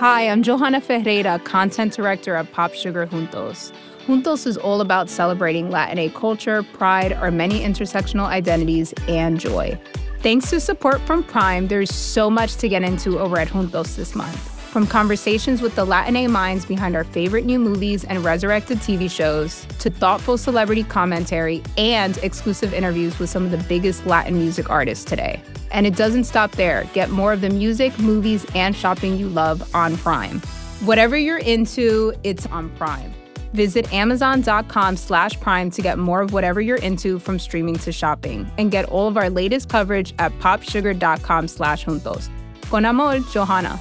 Hi, I'm Johanna Ferreira, content director at Pop Sugar Juntos. Juntos is all about celebrating Latina culture, pride, our many intersectional identities, and joy. Thanks to support from Prime, there's so much to get into over at Juntos this month. From conversations with the Latina minds behind our favorite new movies and resurrected TV shows, to thoughtful celebrity commentary and exclusive interviews with some of the biggest Latin music artists today. And it doesn't stop there. Get more of the music, movies, and shopping you love on Prime. Whatever you're into, it's on Prime. Visit amazon.com slash prime to get more of whatever you're into from streaming to shopping. And get all of our latest coverage at popsugar.com slash juntos. Con amor, Johanna.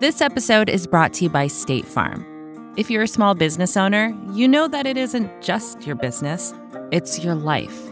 This episode is brought to you by State Farm. If you're a small business owner, you know that it isn't just your business, it's your life.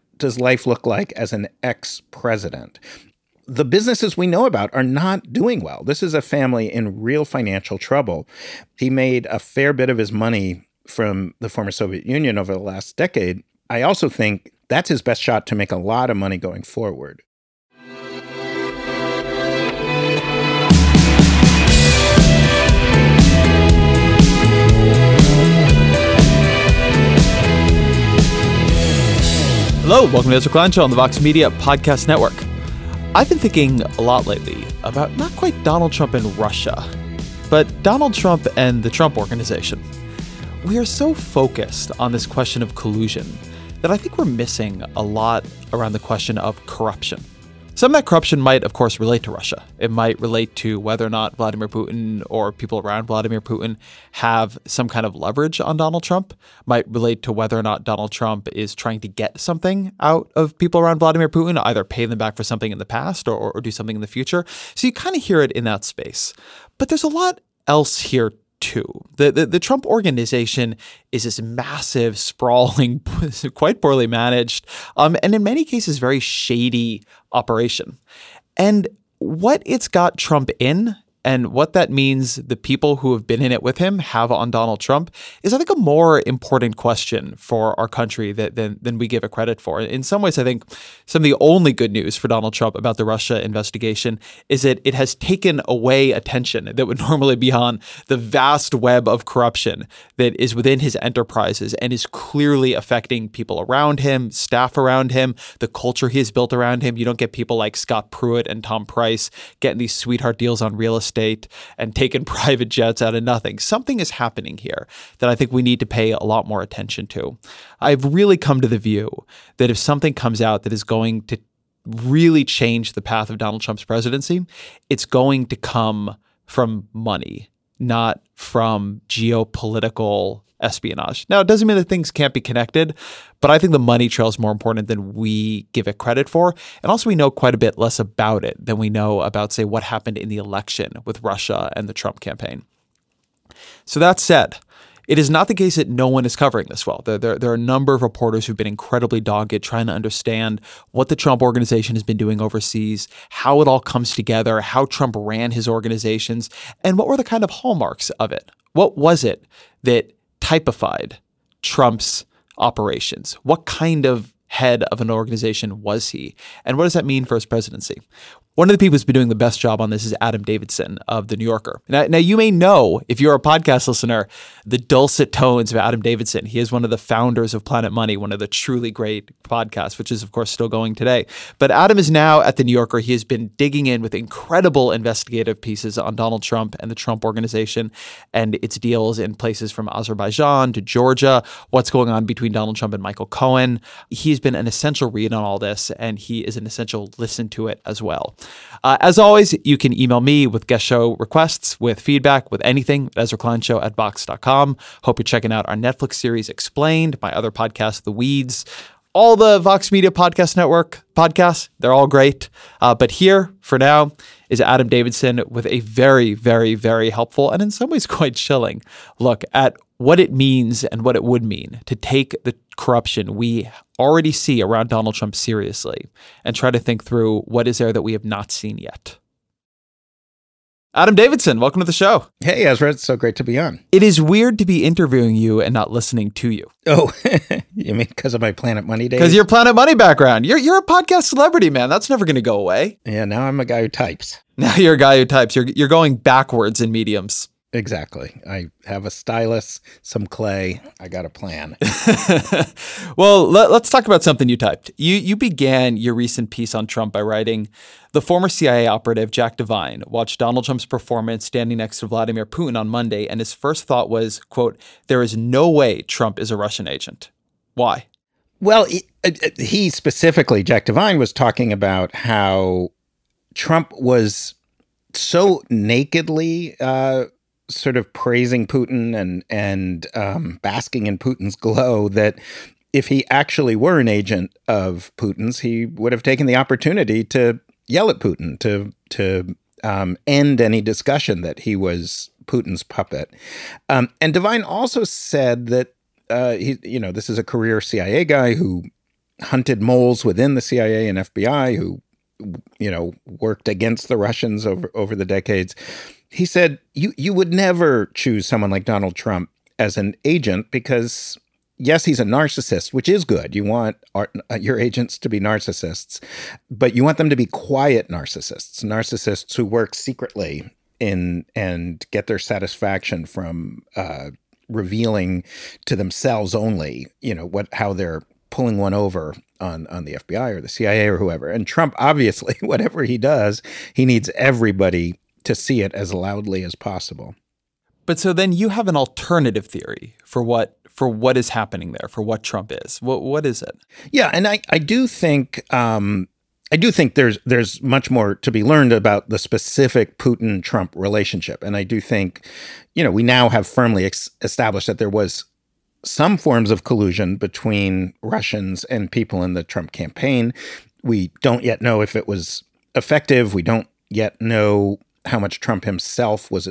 does life look like as an ex president? The businesses we know about are not doing well. This is a family in real financial trouble. He made a fair bit of his money from the former Soviet Union over the last decade. I also think that's his best shot to make a lot of money going forward. Hello, welcome to Ezra Klein Show on the Vox Media Podcast Network. I've been thinking a lot lately about not quite Donald Trump and Russia, but Donald Trump and the Trump Organization. We are so focused on this question of collusion that I think we're missing a lot around the question of corruption. Some of that corruption might, of course, relate to Russia. It might relate to whether or not Vladimir Putin or people around Vladimir Putin have some kind of leverage on Donald Trump. Might relate to whether or not Donald Trump is trying to get something out of people around Vladimir Putin, either pay them back for something in the past or, or do something in the future. So you kind of hear it in that space. But there's a lot else here too. The, the, the Trump organization is this massive, sprawling, quite poorly managed, um, and in many cases very shady operation. And what it's got Trump in and what that means the people who have been in it with him have on Donald Trump is, I think, a more important question for our country that, than, than we give it credit for. In some ways, I think some of the only good news for Donald Trump about the Russia investigation is that it has taken away attention that would normally be on the vast web of corruption that is within his enterprises and is clearly affecting people around him, staff around him, the culture he has built around him. You don't get people like Scott Pruitt and Tom Price getting these sweetheart deals on real estate estate and taken private jets out of nothing. Something is happening here that I think we need to pay a lot more attention to. I've really come to the view that if something comes out that is going to really change the path of Donald Trump's presidency, it's going to come from money, not from geopolitical espionage. Now, it doesn't mean that things can't be connected, but I think the money trail is more important than we give it credit for. And also, we know quite a bit less about it than we know about, say, what happened in the election with Russia and the Trump campaign. So, that said, it is not the case that no one is covering this well. There, there, there, are a number of reporters who've been incredibly dogged trying to understand what the Trump organization has been doing overseas, how it all comes together, how Trump ran his organizations, and what were the kind of hallmarks of it. What was it that typified Trump's operations? What kind of head of an organization was he? And what does that mean for his presidency? One of the people who's been doing the best job on this is Adam Davidson of The New Yorker. Now, now, you may know, if you're a podcast listener, the dulcet tones of Adam Davidson. He is one of the founders of Planet Money, one of the truly great podcasts, which is, of course, still going today. But Adam is now at The New Yorker. He has been digging in with incredible investigative pieces on Donald Trump and the Trump organization and its deals in places from Azerbaijan to Georgia, what's going on between Donald Trump and Michael Cohen. He's been an essential read on all this, and he is an essential listen to it as well. Uh, as always, you can email me with guest show requests, with feedback, with anything, Ezra Klein Show at Vox.com. Hope you're checking out our Netflix series Explained, my other podcast, The Weeds. all the Vox Media Podcast Network podcasts. They're all great. Uh, but here, for now, is Adam Davidson with a very, very, very helpful and in some ways quite chilling look at what it means and what it would mean to take the corruption we already see around Donald Trump seriously and try to think through what is there that we have not seen yet. Adam Davidson, welcome to the show. Hey, Ezra. It's so great to be on. It is weird to be interviewing you and not listening to you. Oh, you mean because of my Planet Money days? Because your Planet Money background. You're, you're a podcast celebrity, man. That's never going to go away. Yeah, now I'm a guy who types. Now you're a guy who types. You're, you're going backwards in mediums. Exactly. I have a stylus, some clay. I got a plan. well, let, us talk about something you typed. You you began your recent piece on Trump by writing, "The former CIA operative Jack Devine watched Donald Trump's performance standing next to Vladimir Putin on Monday, and his first thought was, quote, there is no way Trump is a Russian agent. Why?" Well, he, uh, uh, he specifically, Jack Devine, was talking about how Trump was so nakedly. Uh, sort of praising Putin and and um, basking in Putin's glow that if he actually were an agent of Putin's, he would have taken the opportunity to yell at Putin to to um, end any discussion that he was Putin's puppet. Um, and Devine also said that uh, he, you know, this is a career CIA guy who hunted moles within the CIA and FBI, who you know worked against the Russians over over the decades he said you you would never choose someone like Donald Trump as an agent because yes, he's a narcissist, which is good. You want our, uh, your agents to be narcissists, but you want them to be quiet narcissists, narcissists who work secretly in and get their satisfaction from uh, revealing to themselves only, you know, what how they're pulling one over on on the FBI or the CIA or whoever. And Trump, obviously, whatever he does, he needs everybody to see it as loudly as possible. But so then you have an alternative theory for what for what is happening there, for what Trump is. What what is it? Yeah, and I I do think um, I do think there's there's much more to be learned about the specific Putin Trump relationship, and I do think, you know, we now have firmly ex- established that there was some forms of collusion between Russians and people in the Trump campaign. We don't yet know if it was effective. We don't yet know how much Trump himself was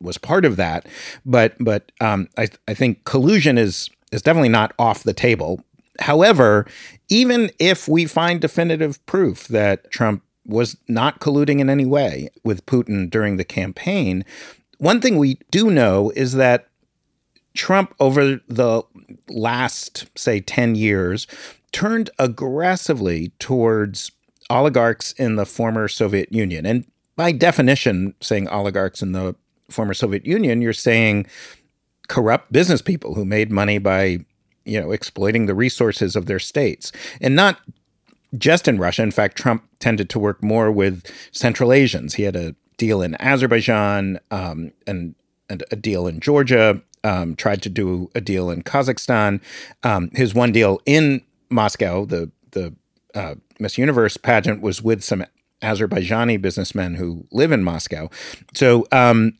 was part of that, but but um, I I think collusion is is definitely not off the table. However, even if we find definitive proof that Trump was not colluding in any way with Putin during the campaign, one thing we do know is that Trump, over the last, say, 10 years, turned aggressively towards oligarchs in the former Soviet Union. And by definition, saying oligarchs in the former Soviet Union, you're saying corrupt business people who made money by, you know, exploiting the resources of their states. And not just in Russia. In fact, Trump tended to work more with Central Asians. He had a deal in Azerbaijan um, and, and a deal in Georgia, um, tried to do a deal in Kazakhstan. Um, his one deal in Moscow, the, the uh, Miss Universe pageant, was with some Azerbaijani businessmen who live in Moscow. So, um,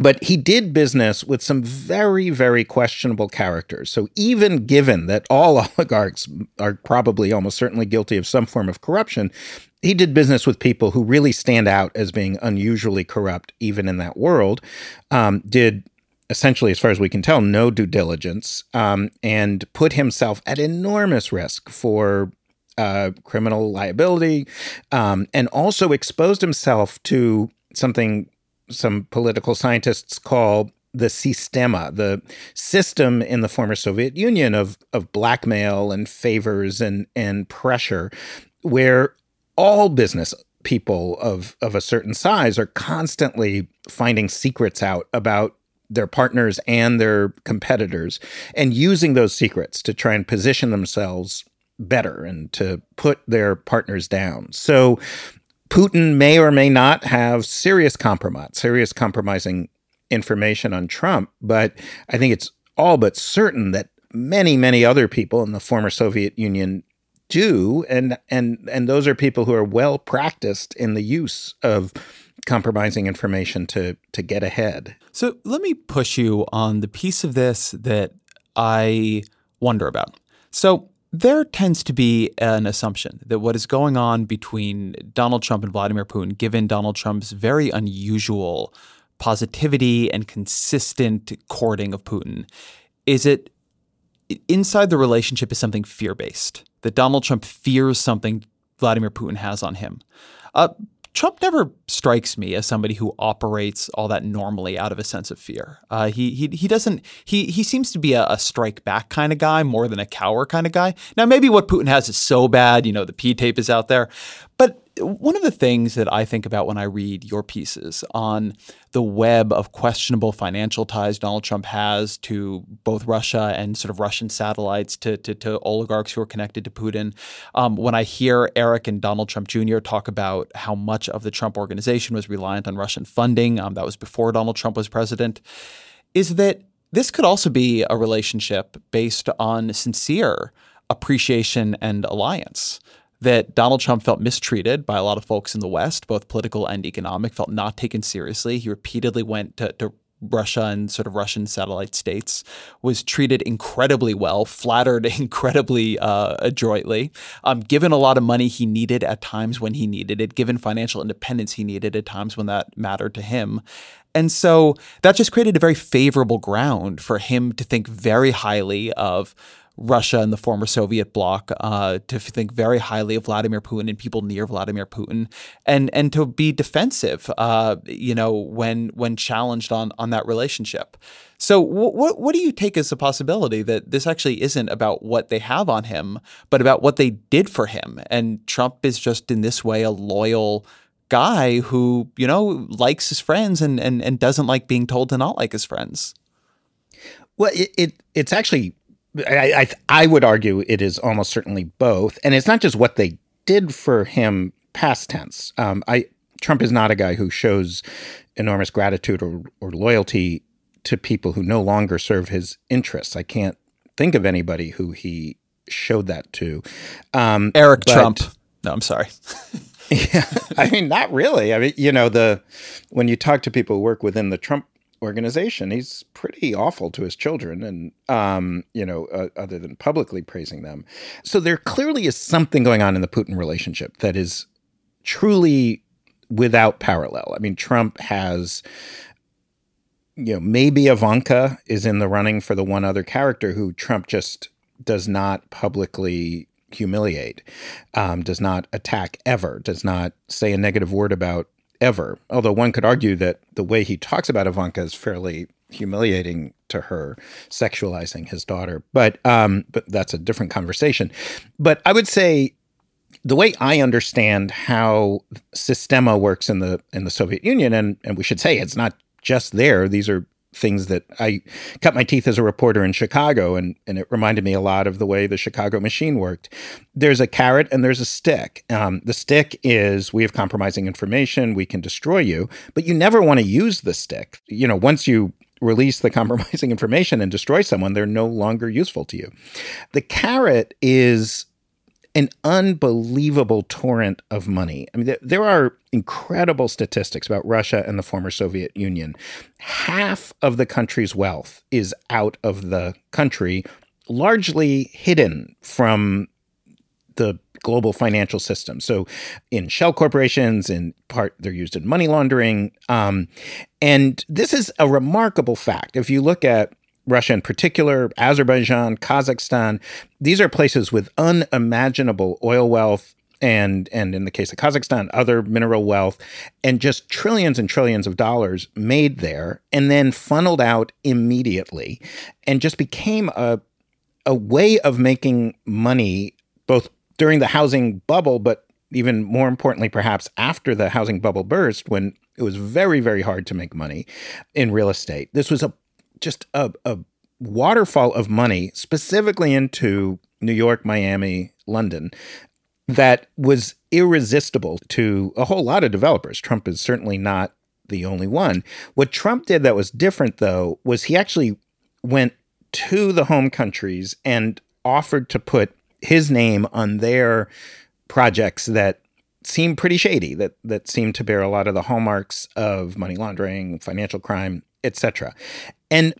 but he did business with some very, very questionable characters. So, even given that all oligarchs are probably almost certainly guilty of some form of corruption, he did business with people who really stand out as being unusually corrupt, even in that world. Um, did essentially, as far as we can tell, no due diligence um, and put himself at enormous risk for uh, criminal liability, um, and also exposed himself to something some political scientists call the sistema, the system in the former Soviet Union of of blackmail and favors and and pressure, where all business people of of a certain size are constantly finding secrets out about their partners and their competitors and using those secrets to try and position themselves better and to put their partners down. So Putin may or may not have serious compromise, serious compromising information on Trump, but I think it's all but certain that many, many other people in the former Soviet Union do, and and and those are people who are well practiced in the use of compromising information to to get ahead. So let me push you on the piece of this that I wonder about. So there tends to be an assumption that what is going on between Donald Trump and Vladimir Putin, given Donald Trump's very unusual positivity and consistent courting of Putin, is it inside the relationship is something fear based, that Donald Trump fears something Vladimir Putin has on him. Uh, Trump never strikes me as somebody who operates all that normally out of a sense of fear. Uh, he he he doesn't he he seems to be a, a, strike back kind of guy more than a cower kind of guy. Now maybe what Putin has is so bad, you know, the P tape is out there, but one of the things that I think about when I read your pieces on the web of questionable financial ties Donald Trump has to both Russia and sort of Russian satellites to, to, to oligarchs who are connected to Putin, um, when I hear Eric and Donald Trump Jr. talk about how much of the Trump organization was reliant on Russian funding, um, that was before Donald Trump was president, is that this could also be a relationship based on sincere appreciation and alliance that Donald Trump felt mistreated by a lot of folks in the West, both political and economic, felt not taken seriously. He repeatedly went to, to Russia and sort of Russian satellite states, was treated incredibly well, flattered incredibly uh, adroitly, um, given a lot of money he needed at times when he needed it, given financial independence he needed at times when that mattered to him. And so that just created a very favorable ground for him to think very highly of Russia and the former Soviet bloc, uh, to think very highly of Vladimir Putin and people near Vladimir Putin, and and to be defensive, uh, you know, when when challenged on on that relationship. So, what what do you take as a possibility that this actually isn't about what they have on him, but about what they did for him? And Trump is just in this way a loyal guy who you know likes his friends and and and doesn't like being told to not like his friends. Well, it, it it's actually I, I, I would argue it is almost certainly both, and it's not just what they did for him past tense. Um, I Trump is not a guy who shows enormous gratitude or, or loyalty to people who no longer serve his interests. I can't think of anybody who he showed that to. Um, Eric but, Trump. No, I'm sorry. yeah, I mean, not really. I mean, you know, the when you talk to people who work within the Trump organization. He's pretty awful to his children, and um, you know, uh, other than publicly praising them. So there clearly is something going on in the Putin relationship that is truly without parallel. I mean, Trump has. You know, maybe Ivanka is in the running for the one other character who Trump just does not publicly humiliate, um, does not attack ever, does not say a negative word about ever. Although one could argue that the way he talks about Ivanka is fairly humiliating to her, sexualizing his daughter. But um, but that's a different conversation. But I would say the way I understand how Sistema works in the in the Soviet Union, and and we should say it's not just there. These are things that I cut my teeth as a reporter in Chicago, and, and it reminded me a lot of the way the Chicago machine worked. There's a carrot and there's a stick. Um, the stick is we have compromising information, we can destroy you, but you never want to use the stick. You know, once you release the compromising information and destroy someone, they're no longer useful to you. The carrot is an unbelievable torrent of money. I mean, there, are incredible statistics about Russia and the former Soviet Union. Half of the country's wealth is out of the country, largely hidden from the global financial system. So, in shell corporations, in part, they're used in money laundering. Um, and this is a remarkable fact. If you look at Russia in particular, Azerbaijan, Kazakhstan. These are places with unimaginable oil wealth and and in the case of Kazakhstan, other mineral wealth, and just trillions and trillions of dollars made there, and then funneled out immediately, and just became a a way of making money both during the housing bubble, but even more importantly, perhaps after the housing bubble burst, when it was very very hard to make money in real estate. This was a just a, a waterfall of money, specifically into New York, Miami, London, that was irresistible to a whole lot of developers. Trump is certainly not the only one. What Trump did that was different, though, was he actually went to the home countries and offered to put his name on their projects that seemed pretty shady, that that seem to bear a lot of the hallmarks of money laundering, financial crime, etc. And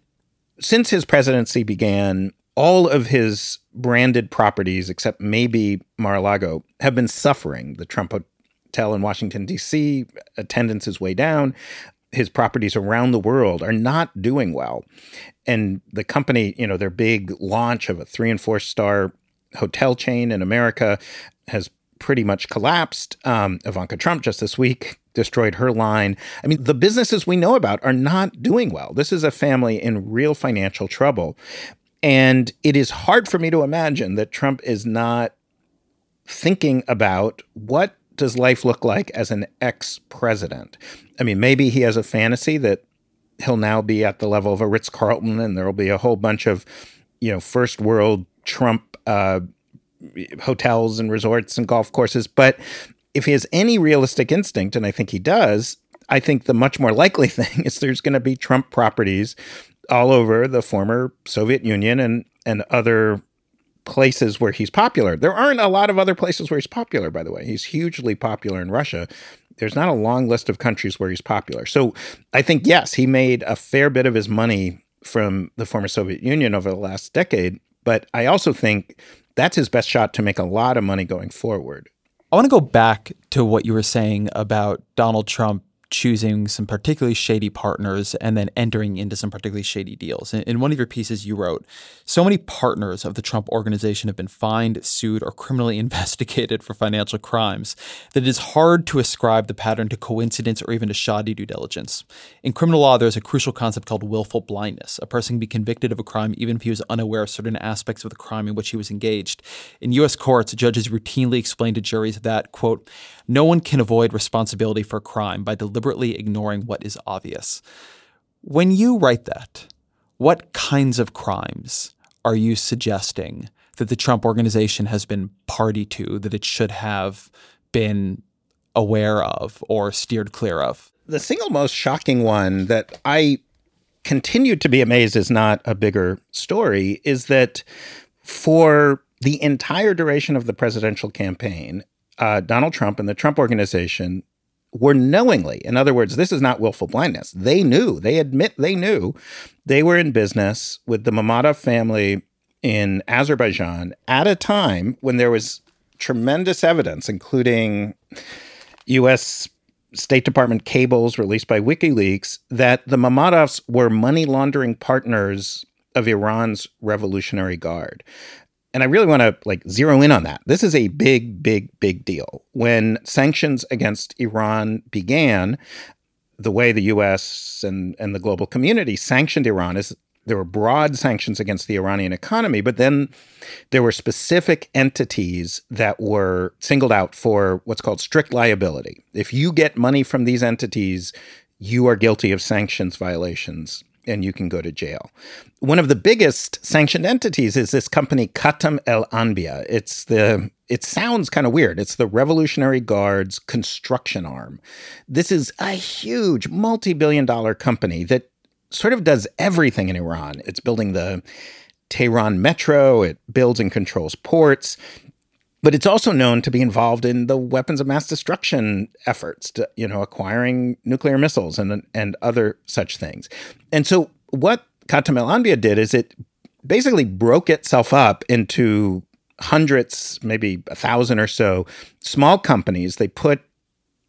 since his presidency began, all of his branded properties, except maybe Mar a Lago, have been suffering. The Trump Hotel in Washington, D.C., attendance is way down. His properties around the world are not doing well. And the company, you know, their big launch of a three and four star hotel chain in America has pretty much collapsed. Um, Ivanka Trump just this week destroyed her line. I mean, the businesses we know about are not doing well. This is a family in real financial trouble. And it is hard for me to imagine that Trump is not thinking about what does life look like as an ex-president. I mean, maybe he has a fantasy that he'll now be at the level of a Ritz-Carlton and there'll be a whole bunch of, you know, first world Trump uh, hotels and resorts and golf courses. But if he has any realistic instinct, and I think he does, I think the much more likely thing is there's going to be Trump properties all over the former Soviet Union and and other places where he's popular. There aren't a lot of other places where he's popular, by the way. He's hugely popular in Russia. There's not a long list of countries where he's popular. So I think yes, he made a fair bit of his money from the former Soviet Union over the last decade, but I also think that's his best shot to make a lot of money going forward. I want to go back to what you were saying about Donald Trump choosing some particularly shady partners and then entering into some particularly shady deals. In, one of your pieces, you wrote So many partners of the Trump organization have been fined, sued, or criminally investigated for financial crimes that it is hard to ascribe the pattern to coincidence or even to shoddy due diligence. In criminal law, there's a crucial concept called willful blindness. A person can be convicted of a crime even if he was unaware of certain aspects of the crime in which he was engaged. In U.S. courts, judges routinely explain to juries that, quote, no one can avoid responsibility for a crime by deliberately ignoring what is obvious. When you write that, what kinds of crimes are you suggesting that the Trump organization has been party to, that it should have been aware of or steered clear of? The single most shocking one that I continue to be amazed is not a bigger story is that for the entire duration of the presidential campaign, uh, Donald Trump and the Trump organization were knowingly, in other words, this is not willful blindness. They knew, they admit they knew they were in business with the Mammadov family in Azerbaijan at a time when there was tremendous evidence, including U.S. State Department cables released by WikiLeaks, that the Mammadovs were money laundering partners of Iran's Revolutionary Guard and I really want to like zero in on that. This is a big, big, big deal. When sanctions against Iran began, the way the US and, and the global community sanctioned Iran is there were broad sanctions against the Iranian economy, but then there were specific entities that were singled out for what's called strict liability. If you get money from these entities, you are guilty of sanctions violations and you can go to jail. One of the biggest sanctioned entities is this company Khatam El Anbiya. It's the it sounds kind of weird. It's the Revolutionary Guard's construction arm. This is a huge multi-billion dollar company that sort of does everything in Iran. It's building the Tehran metro, it builds and controls ports, but it's also known to be involved in the weapons of mass destruction efforts, to, you know, acquiring nuclear missiles and and other such things. And so, what Khatam did is it basically broke itself up into hundreds, maybe a thousand or so small companies. They put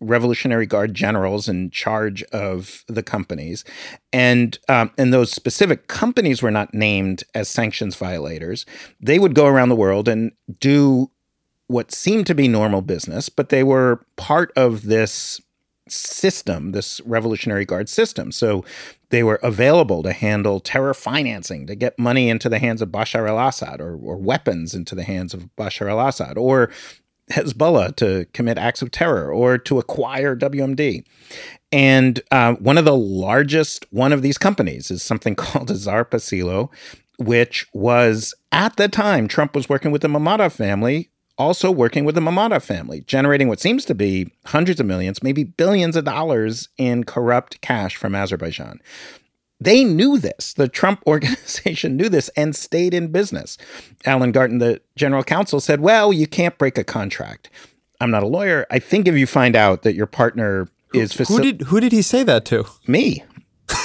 Revolutionary Guard generals in charge of the companies, and um, and those specific companies were not named as sanctions violators. They would go around the world and do what seemed to be normal business, but they were part of this system, this Revolutionary Guard system. So they were available to handle terror financing, to get money into the hands of Bashar al Assad or, or weapons into the hands of Bashar al Assad or Hezbollah to commit acts of terror or to acquire WMD. And uh, one of the largest one of these companies is something called Azarpassillo, which was at the time Trump was working with the Mammadov family also working with the Mammadov family, generating what seems to be hundreds of millions, maybe billions of dollars in corrupt cash from Azerbaijan. They knew this. The Trump organization knew this and stayed in business. Alan Garten, the general counsel, said, Well, you can't break a contract. I'm not a lawyer. I think if you find out that your partner is facil- who did who did he say that to? Me.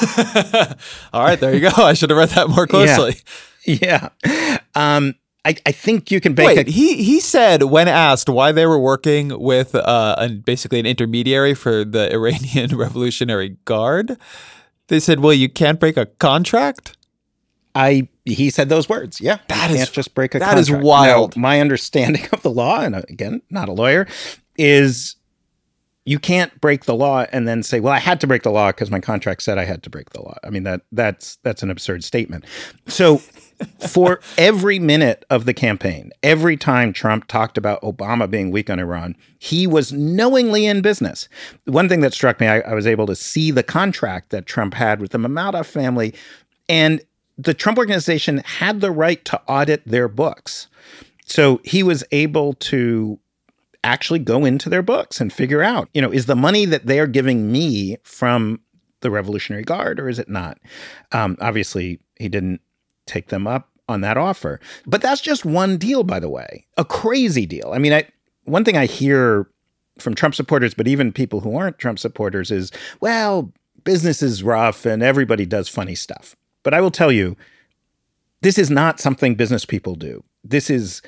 All right, there you go. I should have read that more closely. Yeah. yeah. Um, I, I think you can bake Wait, a, he he said when asked why they were working with uh, an, basically an intermediary for the Iranian Revolutionary Guard, they said, "Well, you can't break a contract." I he said those words. Yeah, That you is- can't just break a that is contract. wild. Now, my understanding of the law, and uh, again, not a lawyer, is you can't break the law and then say, "Well, I had to break the law because my contract said I had to break the law." I mean that that's that's an absurd statement. So, for every minute of the campaign, every time Trump talked about Obama being weak on Iran, he was knowingly in business. One thing that struck me, I, I was able to see the contract that Trump had with the Mammadov family, and the Trump organization had the right to audit their books. So he was able to actually go into their books and figure out, you know, is the money that they're giving me from the Revolutionary Guard or is it not? Um, obviously, he didn't take them up on that offer. But that's just one deal, by the way, a crazy deal. I mean, I, one thing I hear from Trump supporters, but even people who aren't Trump supporters, is, well, business is rough and everybody does funny stuff. But I will tell you, this is not something business people do. This is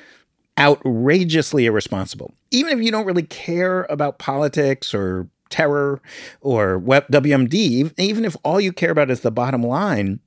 outrageously irresponsible. Even if you don't really care about politics or terror or WMD, even if all you care about is the bottom line,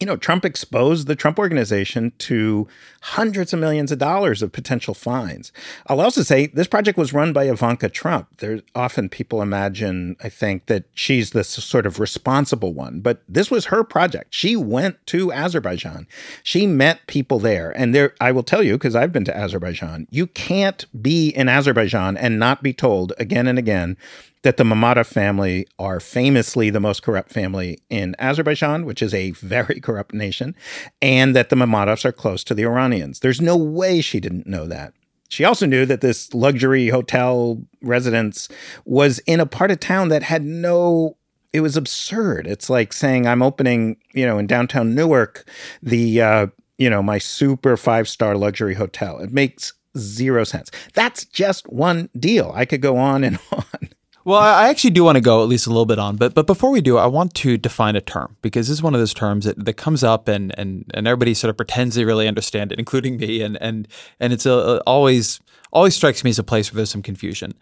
you know, Trump exposed the Trump organization to hundreds of millions of dollars of potential fines. I'll also say this project was run by Ivanka Trump. There's often people imagine, I think, that she's the sort of responsible one, but this was her project. She went to Azerbaijan. She met people there. And there, I will tell you, because I've been to Azerbaijan, you can't be in Azerbaijan and not be told again and again that the Mammadov family are famously the most corrupt family in Azerbaijan, which is a very corrupt nation, and that the Mammadovs are close to the Iranians. There's no way she didn't know that. She also knew that this luxury hotel residence was in a part of town that had no it was absurd. It's like saying I'm opening, you know, in downtown Newark, the uh, you know, my super five-star luxury hotel. It makes zero sense. That's just one deal. I could go on and on. Well, I actually do want to go at least a little bit on, but but before we do, I want to define a term because this is one of those terms that, that comes up and and and everybody sort of pretends they really understand it, including me, and and and it's a, always always strikes me as a place where there's some confusion.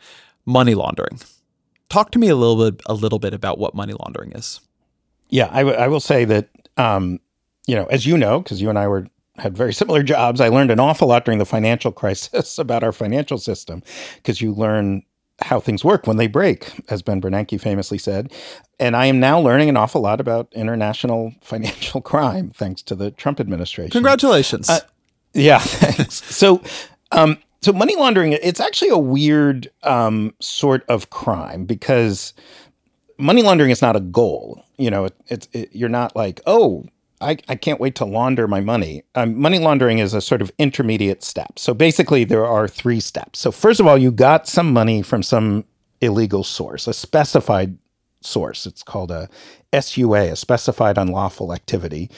Money laundering. Talk to me a little bit a little bit about what money laundering is. Yeah, I, w- I will say that, um, you know, as you know, because you and I were had very similar jobs, I learned an awful lot during the financial crisis about our financial system, because you learn how things work when they break, as Ben Bernanke famously said. And I am now learning an awful lot about international financial crime, thanks to the Trump administration. Congratulations. Uh, Yeah, thanks. so, um, so money laundering, it's actually a weird um, sort of crime because money laundering is not a goal. You know, it, it's it, you're not like, oh, I, I can't wait to launder my money. Um, money laundering is a sort of intermediate step. So basically, there are three steps. So first of all, you got some money from some illegal source, a specified source. It's called a SUA, a specified unlawful activity.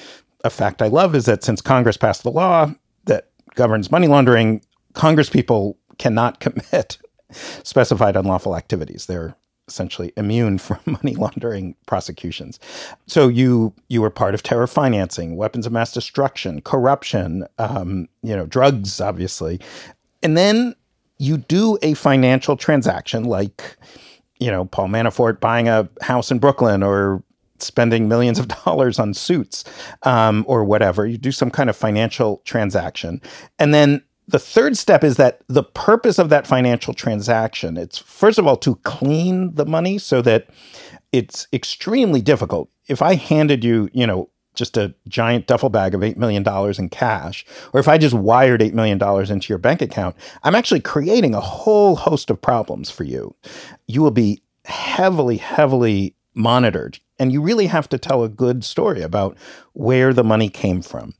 A fact I love is that since Congress passed the law that governs money laundering, Congress people cannot commit specified unlawful activities. They're essentially immune from money laundering prosecutions. So you you were part of terror financing, weapons of mass destruction, corruption, um, you know, drugs, obviously, and then you do a financial transaction like you know, Paul Manafort buying a house in Brooklyn or spending millions of dollars on suits um, or whatever. You do some kind of financial transaction. And then the third step is that the purpose of that financial transaction, it's first of all to clean the money so that it's extremely difficult. If I handed you, you know, just a giant duffel bag of $8 million in cash, or if I just wired $8 million into your bank account, I'm actually creating a whole host of problems for you. You will be heavily, heavily monitored. And you really have to tell a good story about where the money came from.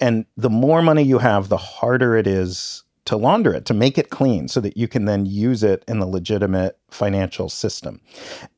And the more money you have, the harder it is to launder it, to make it clean so that you can then use it in the legitimate financial system.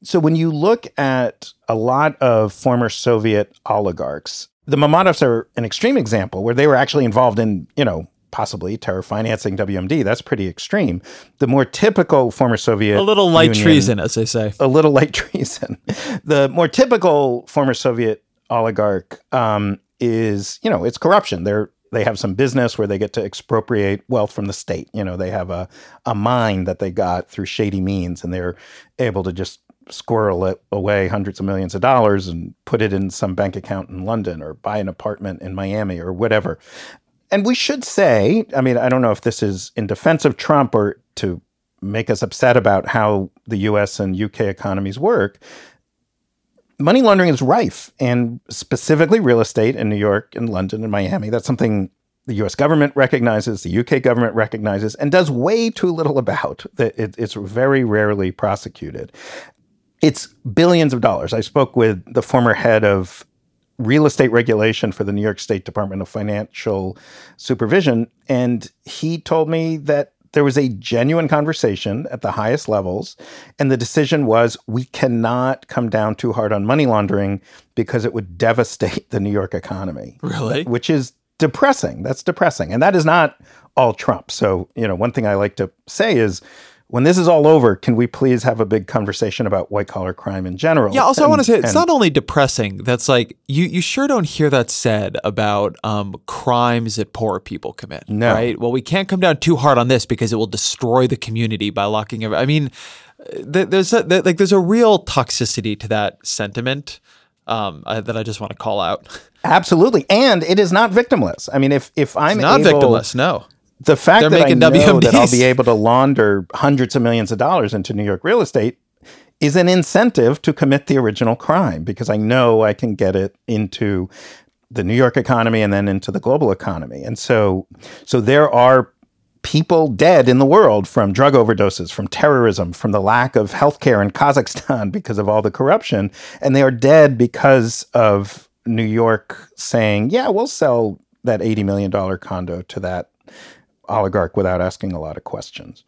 So when you look at a lot of former Soviet oligarchs, the Mammadovs are an extreme example where they were actually involved in, you know, possibly terror financing WMD. That's pretty extreme. The more typical former Soviet a little light Union- treason, as they say. a little light treason. The more typical former Soviet oligarch um, is, you know, it's corruption. They're they have some business where they get to expropriate wealth from the state. You know, they have a, a mine that they got through shady means and they're able to just squirrel it away hundreds of millions of dollars and put it in some bank account in London or buy an apartment in Miami or whatever. And we should say, I mean, I don't know if this is in defense of Trump or to make us upset about how the US and UK economies work. Money laundering is rife, and specifically real estate in New York and London and Miami. That's something the US government recognizes, the UK government recognizes, and does way too little about. That It's very rarely prosecuted. It's billions of dollars. I spoke with the former head of real estate regulation for the New York State Department of Financial Supervision, and he told me that there was a genuine conversation at the highest levels, and the decision was we cannot come down too hard on money laundering because it would devastate the New York economy. Really? Which is depressing. That's depressing. And that is not all Trump. So, you know, one thing I like to say is when this is all over, can we please have a big conversation about white collar crime in general? Yeah. Also, and, I want to say it's and, not only depressing. That's like you you sure don't hear that said about um, crimes that poor people commit. No. Right. Well, we can't come down too hard on this because it will destroy the community by locking. Every, I mean, there's a, like there's a real toxicity to that sentiment um, I, that I just want to call out. Absolutely, and it is not victimless. I mean, if if I'm it's not able, victimless, no the fact They're that I know WMDs. that I'll be able to launder hundreds of millions of dollars into New York real estate is an incentive to commit the original crime because I know I can get it into the New York economy and then into the global economy. And so so there are people dead in the world from drug overdoses, from terrorism, from the lack of healthcare in Kazakhstan because of all the corruption, and they are dead because of New York saying, "Yeah, we'll sell that 80 million dollar condo to that oligarch without asking a lot of questions.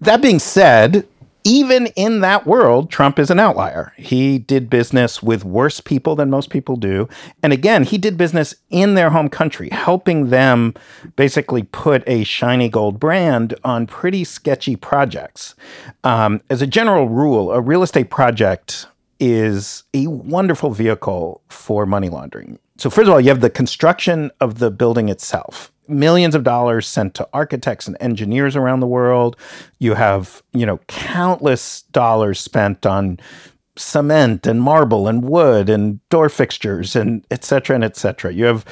That being said, even in that world, Trump is an outlier. He did business with worse people than most people do. And again, he did business in their home country, helping them basically put a shiny gold brand on pretty sketchy projects. Um, as a general rule, a real estate project is a wonderful vehicle for money laundering. So, first of all, you have the construction of the building itself millions of dollars sent to architects and engineers around the world. You have, you know, countless dollars spent on cement and marble and wood and door fixtures and et cetera and et cetera. You have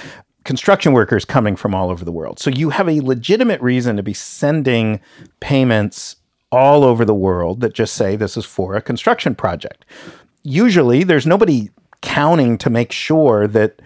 construction workers coming from all over the world. So you have a legitimate reason to be sending payments all over the world that just say this is for a construction project. Usually there's nobody counting to make sure that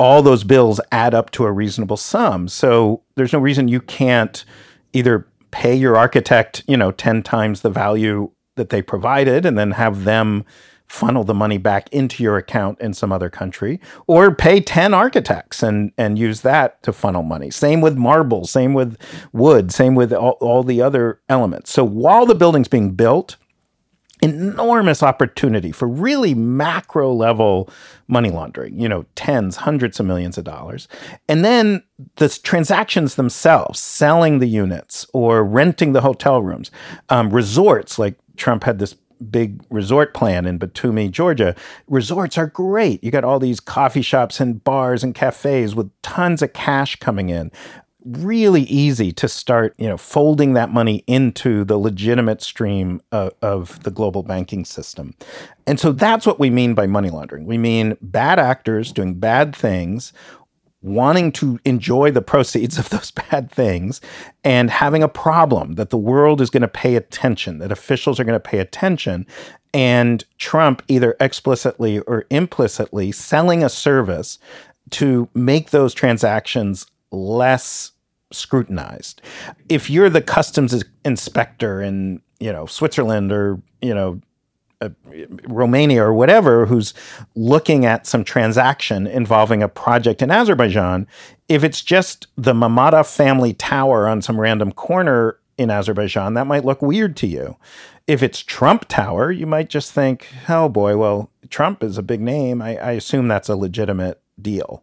all those bills add up to a reasonable sum. So there's no reason you can't either pay your architect, you know, 10 times the value that they provided and then have them funnel the money back into your account in some other country or pay 10 architects and and use that to funnel money same with marble same with wood same with all, all the other elements so while the building's being built enormous opportunity for really macro level money laundering, you know, tens, hundreds of millions of dollars. And then the transactions themselves, selling the units or renting the hotel rooms, um, resorts like Trump had this big resort plan in Batumi, Georgia. Resorts are great. You got all these coffee shops and bars and cafes with tons of cash coming in really easy to start, you know, folding that money into the legitimate stream of, of, the global banking system. And so that's what we mean by money laundering. We mean bad actors doing bad things, wanting to enjoy the proceeds of those bad things, and having a problem that the world is going to pay attention, that officials are going to pay attention. And Trump, either explicitly or implicitly, selling a service to make those transactions less scrutinized. If you're the customs inspector in, you know, Switzerland or, you know, uh, Romania or whatever who's looking at some transaction involving a project in Azerbaijan, if it's just the Mammadov family tower on some random corner in Azerbaijan, that might look weird to you. If it's Trump Tower, you might just think, oh boy, well, Trump is a big name. I, I assume that's a legitimate deal.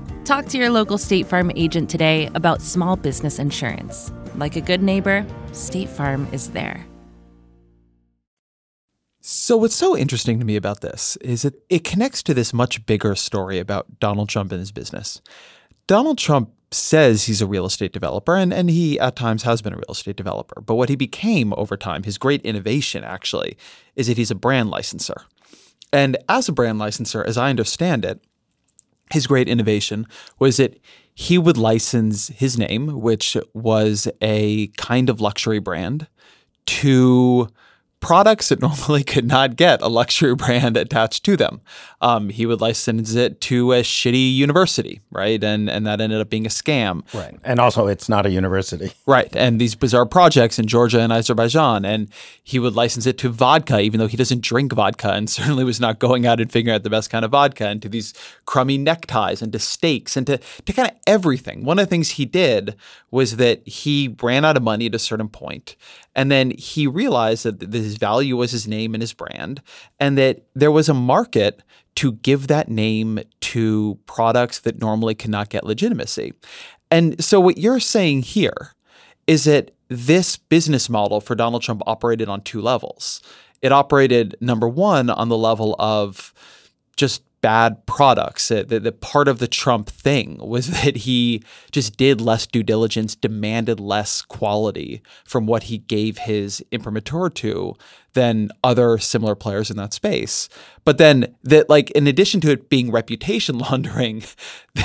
Talk to your local State Farm agent today about small business insurance. Like a good neighbor, State Farm is there. So, what's so interesting to me about this is that it connects to this much bigger story about Donald Trump and his business. Donald Trump says he's a real estate developer, and, and he at times has been a real estate developer. But what he became over time, his great innovation actually, is that he's a brand licensor. And as a brand licensor, as I understand it, his great innovation was that he would license his name, which was a kind of luxury brand, to products that normally could not get a luxury brand attached to them. Um, he would license it to a shitty university, right? And and that ended up being a scam. Right. And also it's not a university. Right. And these bizarre projects in Georgia and Azerbaijan. And he would license it to vodka, even though he doesn't drink vodka and certainly was not going out and figuring out the best kind of vodka, and to these crummy neckties and to steaks and to, to kind of everything. One of the things he did was that he ran out of money at a certain point, And then he realized that his value was his name and his brand, and that there was a market to give that name to products that normally cannot get legitimacy. And so, what you're saying here is that this business model for Donald Trump operated on two levels. It operated, number one, on the level of just bad products. The, the, part of the Trump thing was that he just did less due diligence, demanded less quality from what he gave his imprimatur to than other similar players in that space. But then that like in addition to it being reputation laundering,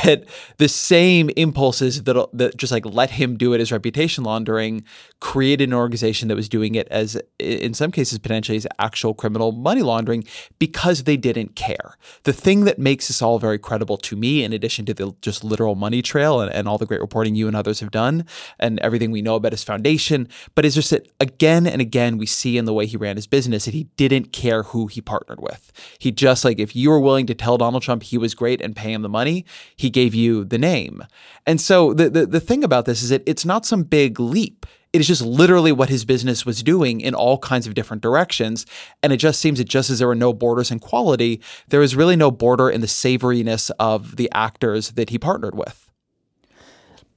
that the same impulses that that just like let him do it as reputation laundering created an organization that was doing it as in some cases potentially as actual criminal money laundering because they didn't care. The thing that makes this all very credible to me, in addition to the just literal money trail and, and all the great reporting you and others have done and everything we know about his foundation, but is just that again and again we see in the way he ran his business that he didn't care who he partnered with. He just like if you were willing to tell Donald Trump he was great and pay him the money, he gave you the name. And so the the, the thing about this is that it's not some big leap. It is just literally what his business was doing in all kinds of different directions. And it just seems that just as there were no borders in quality, there was really no border in the savoriness of the actors that he partnered with.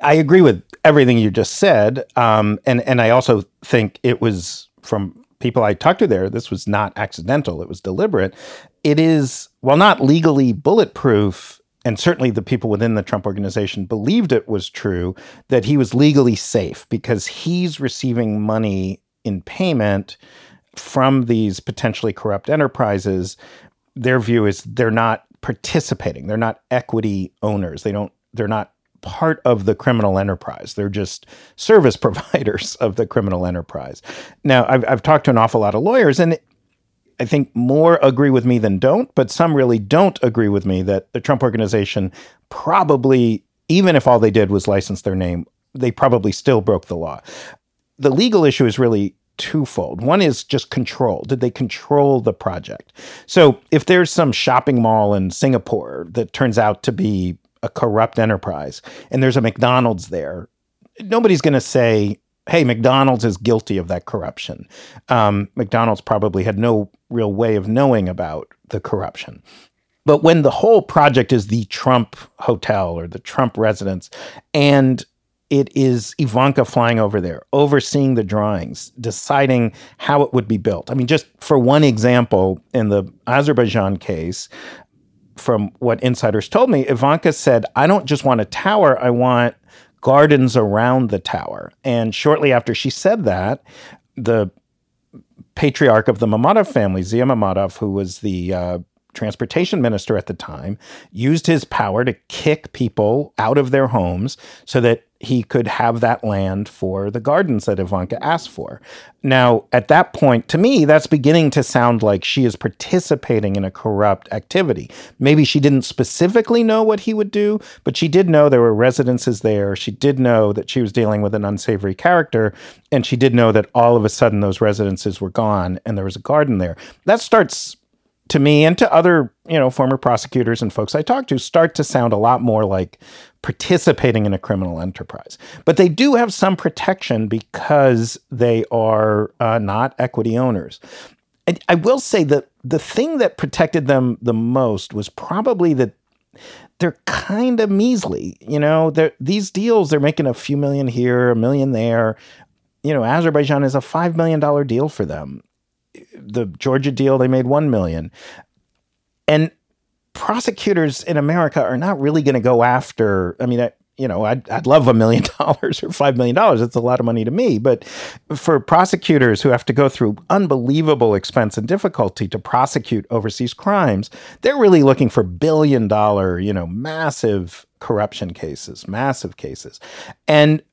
I agree with everything you just said. Um, and, and I also think it was from people I talked to there, this was not accidental, it was deliberate. It is, while not legally bulletproof, and certainly the people within the Trump organization believed it was true, that he was legally safe because he's receiving money in payment from these potentially corrupt enterprises. Their view is they're not participating, they're not equity owners, they don't, they're not part of the criminal enterprise. They're just service providers of the criminal enterprise. Now, I've, I've talked to an awful lot of lawyers, and I think more agree with me than don't, but some really don't agree with me that the Trump organization probably, even if all they did was license their name, they probably still broke the law. The legal issue is really twofold. One is just control. Did they control the project? So if there's some shopping mall in Singapore that turns out to be a corrupt enterprise and there's a McDonald's there, nobody's going to say, hey, McDonald's is guilty of that corruption. Um, McDonald's probably had no real way of knowing about the corruption. But when the whole project is the Trump hotel or the Trump residence, and it is Ivanka flying over there, overseeing the drawings, deciding how it would be built. I mean, just for one example, in the Azerbaijan case, from what insiders told me, Ivanka said, I don't just want a tower, I want gardens around the tower. And shortly after she said that, the patriarch of the Mammadov family, Zia Mammadov, who was the uh, transportation minister at the time, used his power to kick people out of their homes so that he could have that land for the gardens that Ivanka asked for. Now, at that point, to me, that's beginning to sound like she is participating in a corrupt activity. Maybe she didn't specifically know what he would do, but she did know there were residences there. She did know that she was dealing with an unsavory character, and she did know that all of a sudden those residences were gone and there was a garden there. That starts to me and to other, you know, former prosecutors and folks I talked to start to sound a lot more like participating in a criminal enterprise. But they do have some protection because they are uh, not equity owners. And I will say that the thing that protected them the most was probably that they're kind of measly. You know, these deals, they're making a few million here, a million there. You know, Azerbaijan is a $5 million deal for them. The Georgia deal, they made 1 million. And prosecutors in America are not really going to go after, I mean, I, you know, I'd, I'd love a million dollars or $5 million. It's a lot of money to me. But for prosecutors who have to go through unbelievable expense and difficulty to prosecute overseas crimes, they're really looking for billion dollar, you know, massive corruption cases, massive cases. And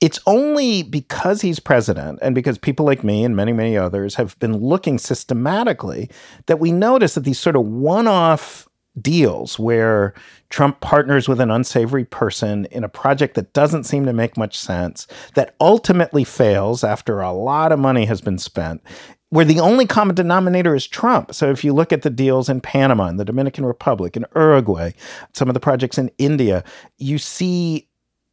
it's only because he's president and because people like me and many, many others have been looking systematically that we notice that these sort of one off deals where Trump partners with an unsavory person in a project that doesn't seem to make much sense, that ultimately fails after a lot of money has been spent, where the only common denominator is Trump. So if you look at the deals in Panama and the Dominican Republic and Uruguay, some of the projects in India, you see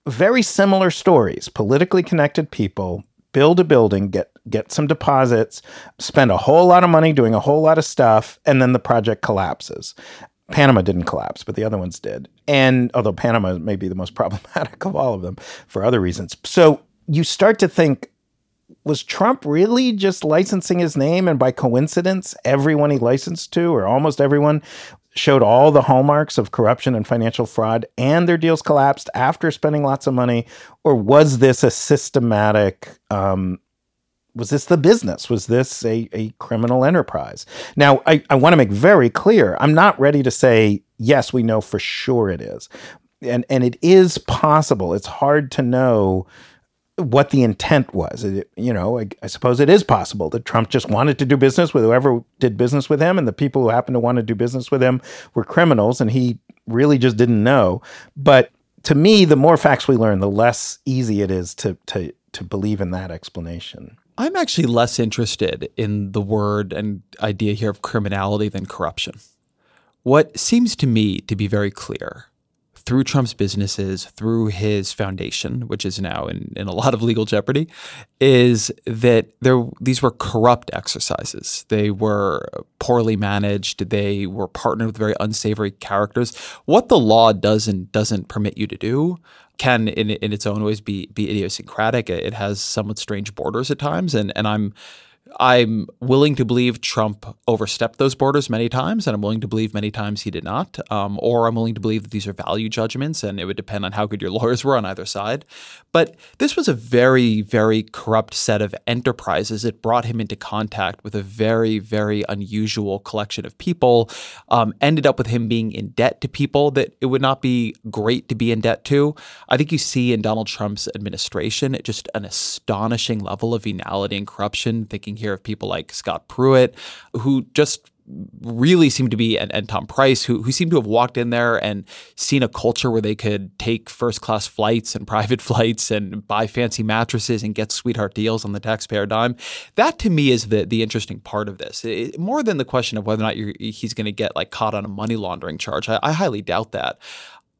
very similar stories, politically connected people build a building, get get some deposits, spend a whole lot of money doing a whole lot of stuff, and then the project collapses. Panama didn't collapse, but the other ones did. And although Panama may be the most problematic of all of them for other reasons. So you start to think was Trump really just licensing his name? And by coincidence, everyone he licensed to, or almost everyone, showed all the hallmarks of corruption and financial fraud, and their deals collapsed after spending lots of money? Or was this a systematic um, was this the business? Was this a, a criminal enterprise? Now, I, I want to make very clear I'm not ready to say, yes, we know for sure it is. And, and it is possible. It's hard to know what the intent was. It, you know, I, I, suppose it is possible that Trump just wanted to do business with whoever did business with him, and the people who happened to want to do business with him were criminals, and he really just didn't know. But to me, the more facts we learn, the less easy it is to to to believe in that explanation. I'm actually less interested in the word and idea here of criminality than corruption. What seems to me to be very clear through Trump's businesses, through his foundation, which is now in, in a lot of legal jeopardy, is that there these were corrupt exercises. They were poorly managed. They were partnered with very unsavory characters. What the law does and doesn't permit you to do can in, in its own ways be be idiosyncratic. It has somewhat strange borders at times, and and I'm I'm willing to believe Trump overstepped those borders many times, and I'm willing to believe many times he did not. Um, or I'm willing to believe that these are value judgments, and it would depend on how good your lawyers were on either side. But this was a very, very corrupt set of enterprises. It brought him into contact with a very, very unusual collection of people. Um, ended up with him being in debt to people that it would not be great to be in debt to. I think you see in Donald Trump's administration just an astonishing level of venality and corruption. Thinking here of people like Scott Pruitt, who just really seem to be and, and Tom Price who who seem to have walked in there and seen a culture where they could take first class flights and private flights and buy fancy mattresses and get sweetheart deals on the taxpayer dime. That to me is the the interesting part of this. It, more than the question of whether or not he's going to get like caught on a money laundering charge. I, I highly doubt that.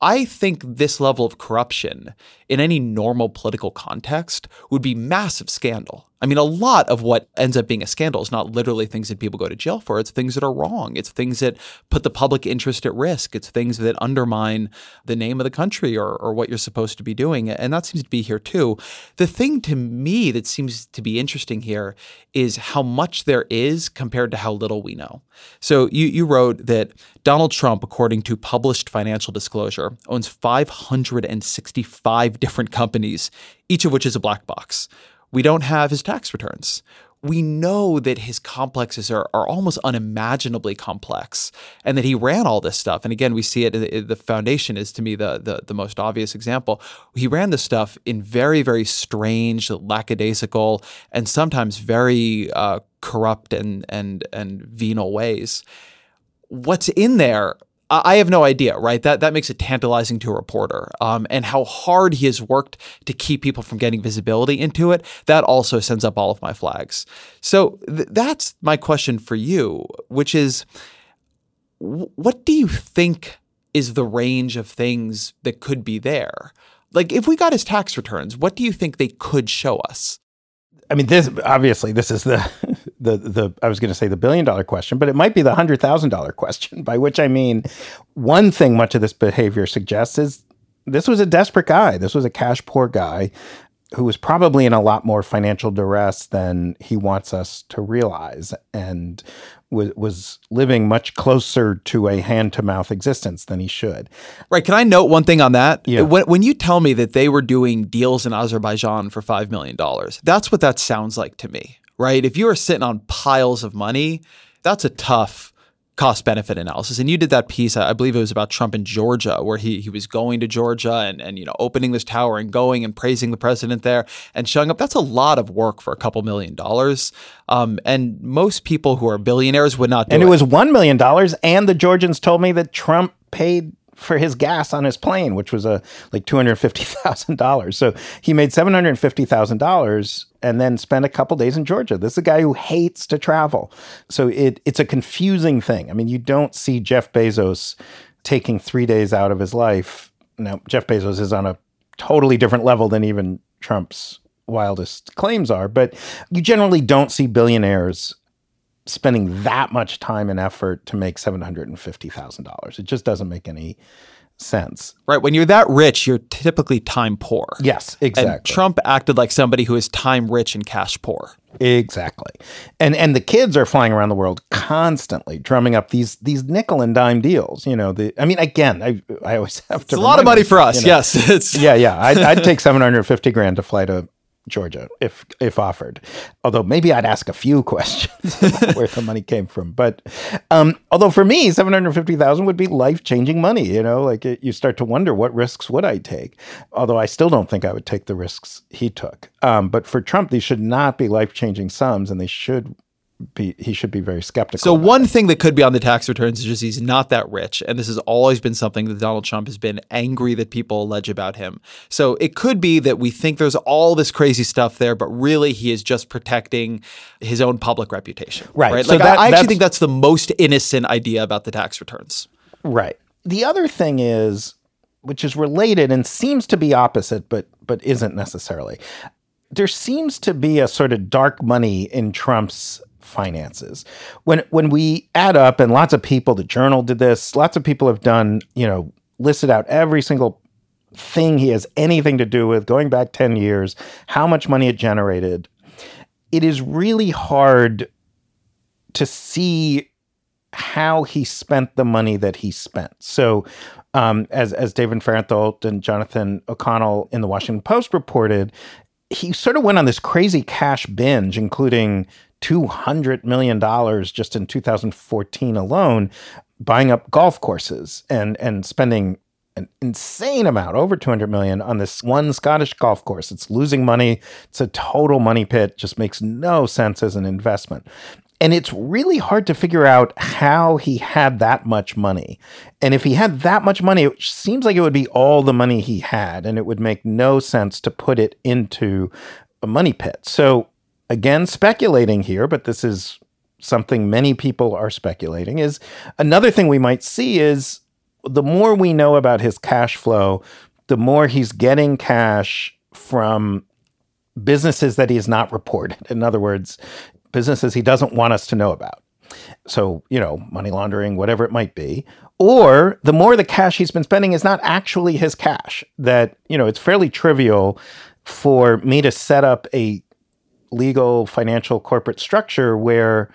I think this level of corruption in any normal political context would be massive scandal. I mean, a lot of what ends up being a scandal is not literally things that people go to jail for. It's things that are wrong. It's things that put the public interest at risk. It's things that undermine the name of the country or, or what you're supposed to be doing. And that seems to be here too. The thing to me that seems to be interesting here is how much there is compared to how little we know. So you, you wrote that Donald Trump, according to published financial disclosure, owns 565 different companies, each of which is a black box. We don't have his tax returns. We know that his complexes are, are almost unimaginably complex and that he ran all this stuff. And again, we see it, the foundation is to me the, the, the most obvious example. He ran this stuff in very, very strange, lackadaisical, and sometimes very uh, corrupt and, and, and venal ways. What's in there I have no idea, right? That that makes it tantalizing to a reporter, um, and how hard he has worked to keep people from getting visibility into it. That also sends up all of my flags. So th- that's my question for you, which is, what do you think is the range of things that could be there? Like, if we got his tax returns, what do you think they could show us? I mean, this obviously this is the the the I was going to say the billion dollar question, but it might be the hundred thousand dollar question. By which I mean, one thing much of this behavior suggests is this was a desperate guy. This was a cash poor guy who was probably in a lot more financial duress than he wants us to realize, and was was living much closer to a hand to mouth existence than he should. Right. Can I note one thing on that? Yeah. When, when you tell me that they were doing deals in Azerbaijan for $5 million, that's what that sounds like to me, right? If you are sitting on piles of money, that's a tough cost benefit analysis. And you did that piece, I believe it was about Trump in Georgia, where he he was going to Georgia and, and you know opening this tower and going and praising the president there and showing up. That's a lot of work for a couple million dollars. Um, and most people who are billionaires would not do and it, it was one million dollars. And the Georgians told me that Trump paid for his gas on his plane, which was a like two hundred fifty thousand dollars. So he made seven hundred fifty thousand dollars and then spent a couple days in Georgia. This is a guy who hates to travel, so it it's a confusing thing. I mean, you don't see Jeff Bezos taking three days out of his life. Now, Jeff Bezos is on a totally different level than even Trump's wildest claims are, but you generally don't see billionaires spending that much time and effort to make $750,000. It just doesn't make any sense. right. When you're that rich, you're typically time poor. Yes, And exactly. Trump acted like somebody who is time rich and cash poor. Exactly. And and the kids are flying around the world constantly drumming up these these nickel and dime deals, you know, the I mean again, I I always have to It's a lot of money myself, for us. you know, Yes. It's yeah, yeah. I'd, I'd take 750 grand to fly to Georgia if if offered. Although maybe I'd ask a few questions where the money came from. But um, although for me, 750,000 would be life changing money. You know, like it, you start to wonder what risks would I take. Although I still don't think I would take the risks he took. Um, but for Trump, these should not be life changing sums, and they should be. He should be very skeptical. So one thing that could be on the tax returns is just he's not that rich, and this has always been something that Donald Trump has been angry that people allege about him. So it could be that we think there's all this crazy stuff there, but really he is just protecting his own public reputation. Right. Right. So like that- I, I actually think that's the most innocent idea about the tax returns. Right. The other thing is, which is related and seems to be opposite, but but isn't necessarily. There seems to be a sort of dark money in Trump's finances. When when we add up, and lots of people, the Journal did this. Lots of people have done, you know, listed out every single thing he has anything to do with, going back ten years, how much money it generated. It is really hard to see how he spent the money that he spent. So, um, as as David Fahrenthold and Jonathan O'Connell in the Washington Post reported, he sort of went on this crazy cash binge, including two hundred million dollars just in 2014 alone, buying up golf courses and and spending an insane amount, over 200 million on this one Scottish golf course. It's losing money. It's a total money pit. Just makes no sense as an investment. And it's really hard to figure out how he had that much money. And if he had that much money, it seems like it would be all the money he had, and it would make no sense to put it into a money pit. So, again, speculating here, but this is something many people are speculating, is another thing we might see is the more we know about his cash flow, the more he's getting cash from businesses that he has not reported. In other words, businesses he doesn't want us to know about. So, you know, money laundering, whatever it might be. Or the more the cash he's been spending is not actually his cash, that, you know, it's fairly trivial for me to set up a legal financial corporate structure where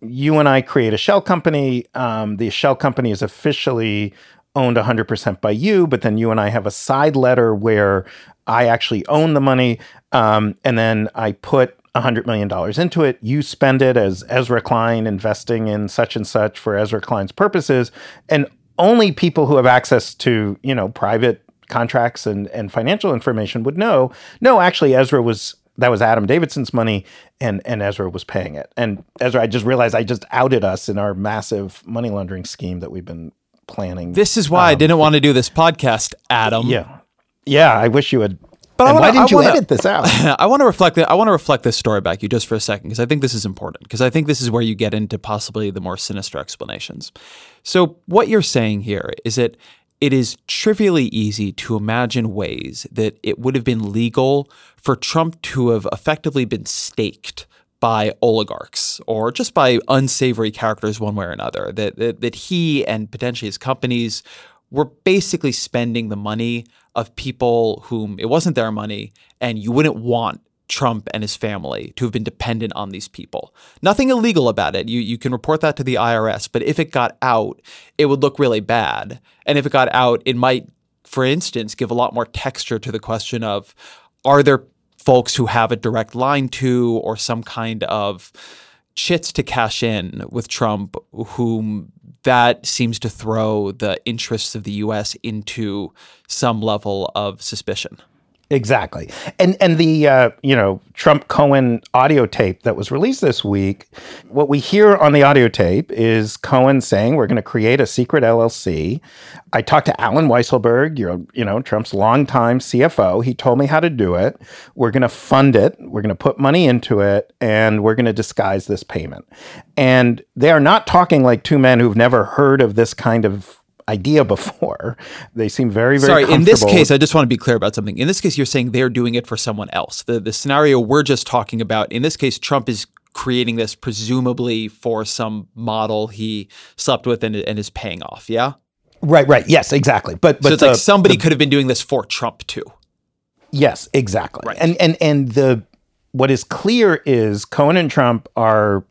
you and I create a shell company. Um, the shell company is officially owned 100% by you, but then you and I have a side letter where I actually own the money. Um, and then I put $100 million into it. You spend it as Ezra Klein investing in such and such for Ezra Klein's purposes. And only people who have access to, you know, private contracts and, and financial information would know, no, actually, Ezra was that was Adam Davidson's money, and and Ezra was paying it. And Ezra, I just realized I just outed us in our massive money laundering scheme that we've been planning. This is why I um, didn't want to do this podcast, Adam. yeah, yeah. I wish you had. But I wanna- why didn't I you wanna- edit this out? I want to reflect. I want to reflect this story back you just for a second because I think this is important because I think this is where you get into possibly the more sinister explanations. So, what you're saying here is that it is trivially easy to imagine ways that it would have been legal for Trump to have effectively been staked by oligarchs or just by unsavory characters one way or another that, that, that he and potentially his companies were basically spending the money of people whom it wasn't their money and you wouldn't want Trump and his family to have been dependent on these people. Nothing illegal about it. You you can report that to the IRS, but if it got out, it would look really bad. And if it got out, it might for instance give a lot more texture to the question of are there folks who have a direct line to or some kind of chits to cash in with Trump whom that seems to throw the interests of the US into some level of suspicion. Exactly, and and the uh, you know Trump Cohen audio tape that was released this week. What we hear on the audio tape is Cohen saying we're going to create a secret LLC. I talked to Allen Weisselberg, you you know Trump's longtime CFO. He told me how to do it. We're going to fund it. We're going to put money into it, and we're going to disguise this payment. And they are not talking like two men who've never heard of this kind of idea before. They seem very, very Sorry, in this case, I just want to be clear about something. In this case, you're saying they're doing it for someone else. The the scenario we're just talking about, in this case, Trump is creating this presumably for some model he slept with and, and is paying off, yeah? Right, right. Yes, exactly. But but so it's the, like somebody the, could have been doing this for Trump too. Yes, exactly. Right. And and and the what is clear is Cohen and Trump are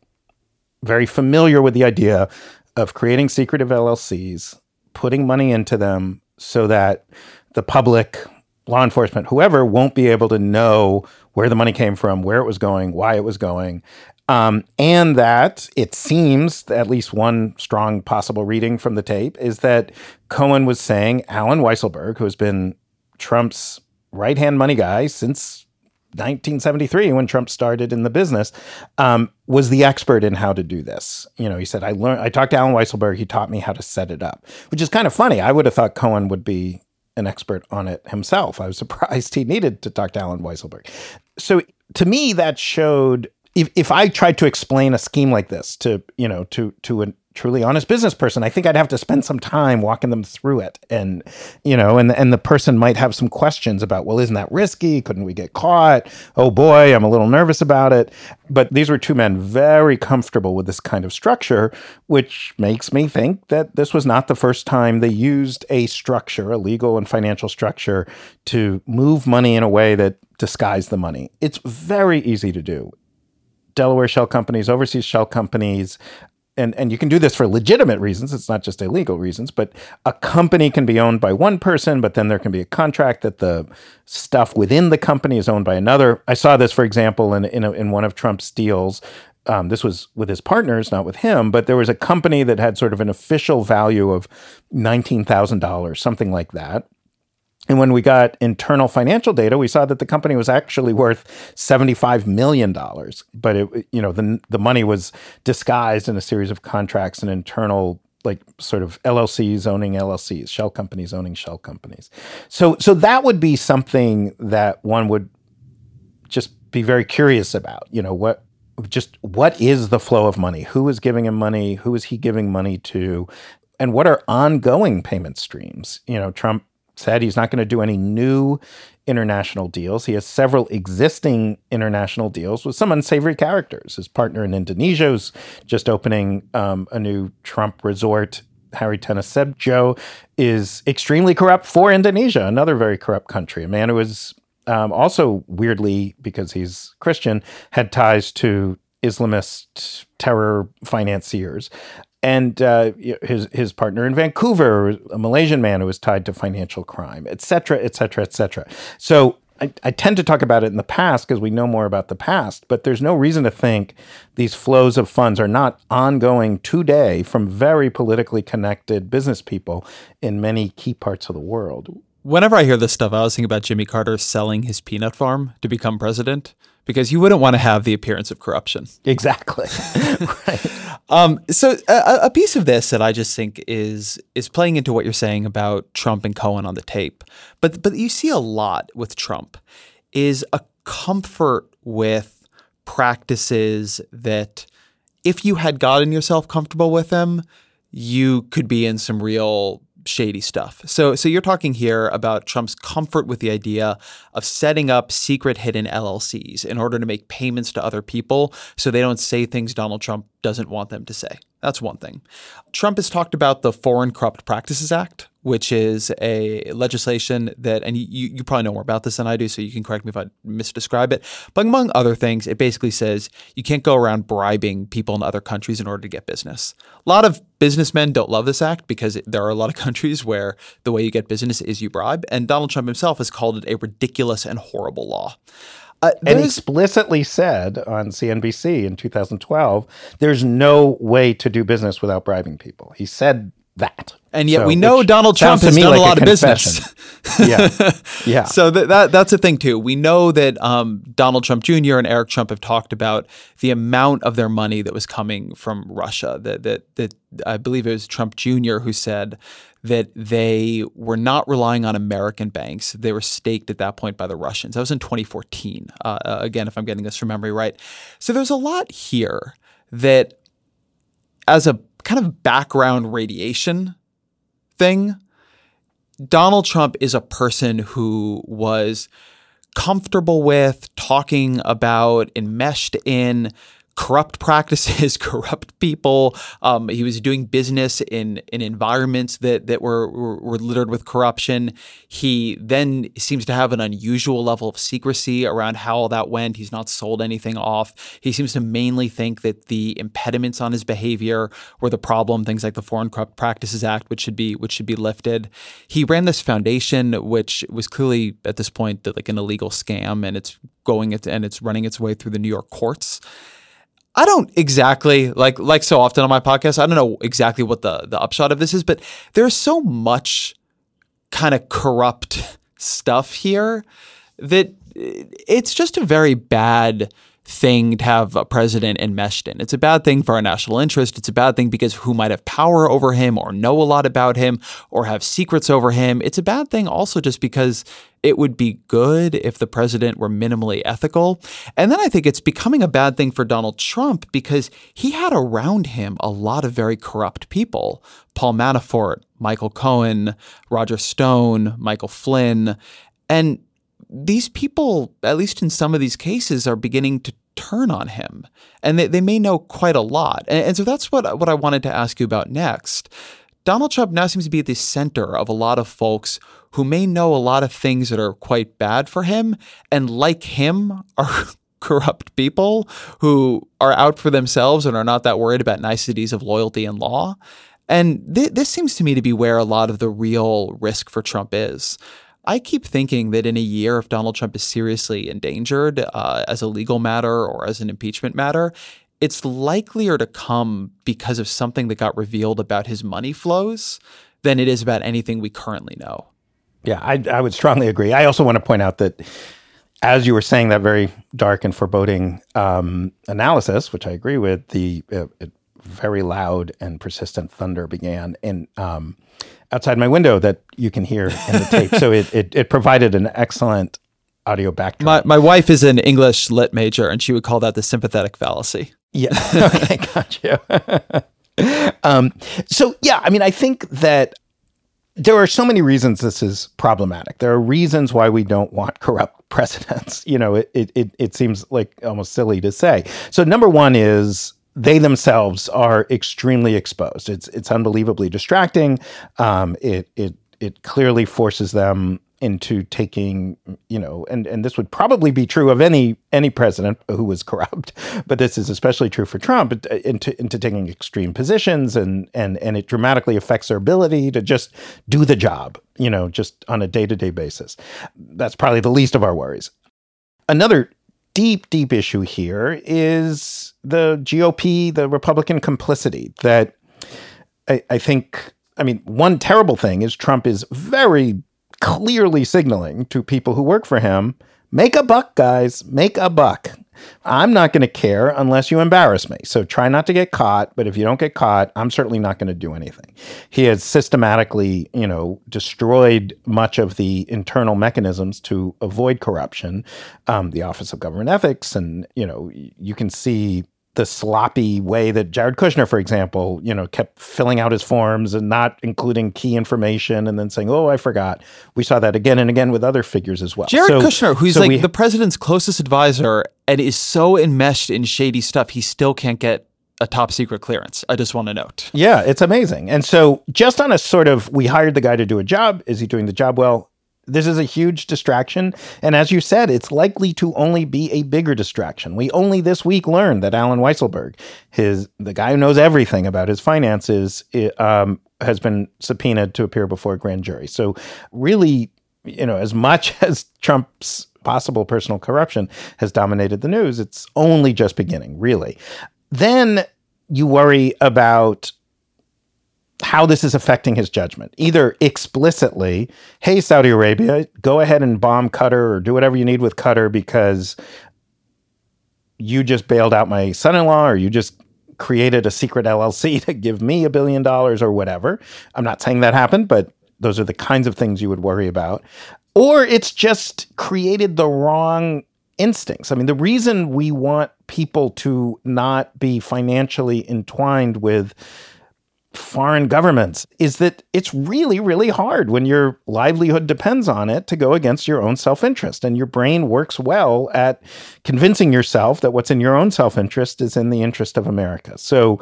very familiar with the idea of creating secretive LLCs putting money into them so that the public, law enforcement, whoever, won't be able to know where the money came from, where it was going, why it was going. Um, and that it seems, at least one strong possible reading from the tape, is that Cohen was saying Allen Weisselberg, who has been Trump's right hand money guy since 1973 when Trump started in the business, um, was the expert in how to do this. You know, he said, I learned, I talked to Allen Weisselberg. He taught me how to set it up, which is kind of funny. I would have thought Cohen would be an expert on it himself. I was surprised he needed to talk to Allen Weisselberg. So to me, that showed if, if I tried to explain a scheme like this to, you know, to, to an, truly honest business person, I think I'd have to spend some time walking them through it. And, you know, and, and the person might have some questions about, well, isn't that risky? Couldn't we get caught? Oh boy, I'm a little nervous about it. But these were two men very comfortable with this kind of structure, which makes me think that this was not the first time they used a structure, a legal and financial structure, to move money in a way that disguised the money. It's very easy to do. Delaware shell companies, overseas shell companies, and and you can do this for legitimate reasons it's not just illegal reasons but a company can be owned by one person but then there can be a contract that the stuff within the company is owned by another i saw this for example in in, a, in one of trump's deals um, this was with his partners, not with him, but there was a company that had sort of an official value of $19,000, something like that. And when we got internal financial data, we saw that the company was actually worth $75 million. But it, you know, the, the money was disguised in a series of contracts and internal like sort of LLCs owning LLCs, shell companies owning shell companies. So so that would be something that one would just be very curious about. You know, what just what is the flow of money? Who is giving him money? Who is he giving money to? And what are ongoing payment streams? You know, Trump said he's not going to do any new international deals. He has several existing international deals with some unsavory characters. His partner in Indonesia is just opening um, a new Trump resort. Hary Tanoesoedibjo is extremely corrupt for Indonesia, another very corrupt country. A man who is um, also weirdly, because he's Christian, had ties to Islamist terror financiers and uh, his his partner in Vancouver, a Malaysian man who was tied to financial crime, et cetera, et cetera, et cetera. So I, I tend to talk about it in the past because we know more about the past, but there's no reason to think these flows of funds are not ongoing today from very politically connected business people in many key parts of the world. Whenever I hear this stuff, I was thinking about Jimmy Carter selling his peanut farm to become president because you wouldn't want to have the appearance of corruption. Exactly. right. Um, so a, a, piece of this that I just think is is playing into what you're saying about Trump and Cohen on the tape, but but you see a lot with Trump is a comfort with practices that if you had gotten yourself comfortable with them, you could be in some real shady stuff. So so you're talking here about Trump's comfort with the idea of setting up secret hidden LLCs in order to make payments to other people so they don't say things Donald Trump doesn't want them to say. That's one thing. Trump has talked about the Foreign Corrupt Practices Act, which is a legislation that, and you, you probably know more about this than I do, so you can correct me if I misdescribe it. But among other things, it basically says you can't go around bribing people in other countries in order to get business. A lot of businessmen don't love this act because there are a lot of countries where the way you get business is you bribe. And Donald Trump himself has called it a ridiculous and horrible law. Uh, and explicitly said on CNBC in 2012, there's no way to do business without bribing people. He said that. And yet so, we know Donald Trump has done like a lot a of business. yeah. Yeah. So that, that that's a thing too. We know that um, Donald Trump Jr. and Eric Trump have talked about the amount of their money that was coming from Russia. That that that I believe it was Trump Jr. who said that they were not relying on American banks. They were staked at that point by the Russians. That was in 2014. Uh, uh, again, if I'm getting this from memory right. So there's a lot here that, as a kind of background radiation thing, Donald Trump is a person who was comfortable with talking about, enmeshed in corrupt practices, corrupt people. Um, he was doing business in in environments that that were, were, were littered with corruption. He then seems to have an unusual level of secrecy around how all that went. He's not sold anything off. He seems to mainly think that the impediments on his behavior were the problem. Things like the Foreign Corrupt Practices Act, which should be which should be lifted. He ran this foundation, which was clearly at this point like an illegal scam, and it's going and it's running its way through the New York courts. I don't exactly like like so often on my podcast. I don't know exactly what the the upshot of this is, but there's so much kind of corrupt stuff here that eh, it's just a very bad thing to have a president enmeshed in. It's a bad thing for our national interest. It's a bad thing because who might have power over him or know a lot about him or have secrets over him. It's a bad thing also just because it would be good if the president were minimally ethical. And then I think it's becoming a bad thing for Donald Trump because he had around him a lot of very corrupt people Paul Manafort, Michael Cohen, Roger Stone, Michael Flynn. And these people, at least in some of these cases, are beginning to turn on him. And they, they may know quite a lot. And, and so that's what, what I wanted to ask you about next. Donald Trump now seems to be at the center of a lot of folks who may know a lot of things that are quite bad for him, and like him, are corrupt people who are out for themselves and are not that worried about niceties of loyalty and law. And th- this seems to me to be where a lot of the real risk for Trump is. I keep thinking that in a year, if Donald Trump is seriously endangered uh, as a legal matter or as an impeachment matter, it's likelier to come because of something that got revealed about his money flows than it is about anything we currently know. Yeah, I, I would strongly agree. I also want to point out that as you were saying that very dark and foreboding um, analysis, which I agree with, the uh, very loud and persistent thunder began in um, outside my window that you can hear in the tape. so it, it, it provided an excellent audio backdrop. My, my wife is an English lit major, and she would call that the sympathetic fallacy. Yeah. okay, gotcha. um, so yeah, I mean, I think that there are so many reasons this is problematic. There are reasons why we don't want corrupt presidents. You know, it it it seems like almost silly to say. So number one is they themselves are extremely exposed. It's it's unbelievably distracting. Um, it it it clearly forces them into taking, you know, and and this would probably be true of any any president who was corrupt, but this is especially true for Trump uh, into into taking extreme positions, and and and it dramatically affects their ability to just do the job, you know, just on a day to day basis. That's probably the least of our worries. Another deep, deep issue here is the GOP, the Republican complicity that I, I think. I mean, one terrible thing is Trump is very clearly signaling to people who work for him make a buck, guys, make a buck. I'm not going to care unless you embarrass me. So try not to get caught. But if you don't get caught, I'm certainly not going to do anything. He has systematically, you know, destroyed much of the internal mechanisms to avoid corruption. Um, the Office of Government Ethics, and you know, you can see the sloppy way that Jared Kushner, for example, you know, kept filling out his forms and not including key information and then saying, "Oh, I forgot." We saw that again and again with other figures as well. Jared so, Kushner, who's so like we, the president's closest advisor and is so enmeshed in shady stuff, he still can't get a top secret clearance. I just want to note. Yeah, it's amazing. And so, just on a sort of, we hired the guy to do a job. Is he doing the job well? This is a huge distraction. And as you said, it's likely to only be a bigger distraction. We only this week learned that Allen Weisselberg, his the guy who knows everything about his finances, um, has been subpoenaed to appear before a grand jury. So really, you know, as much as Trump's possible personal corruption has dominated the news, it's only just beginning, really. Then you worry about how this is affecting his judgment. Either explicitly, hey, Saudi Arabia, go ahead and bomb Qatar or do whatever you need with Qatar because you just bailed out my son in law or you just created a secret LLC to give me a billion dollars or whatever. I'm not saying that happened, but those are the kinds of things you would worry about. Or it's just created the wrong instincts. I mean, the reason we want people to not be financially entwined with foreign governments is that it's really, really hard when your livelihood depends on it to go against your own self interest. And your brain works well at convincing yourself that what's in your own self interest is in the interest of America. So,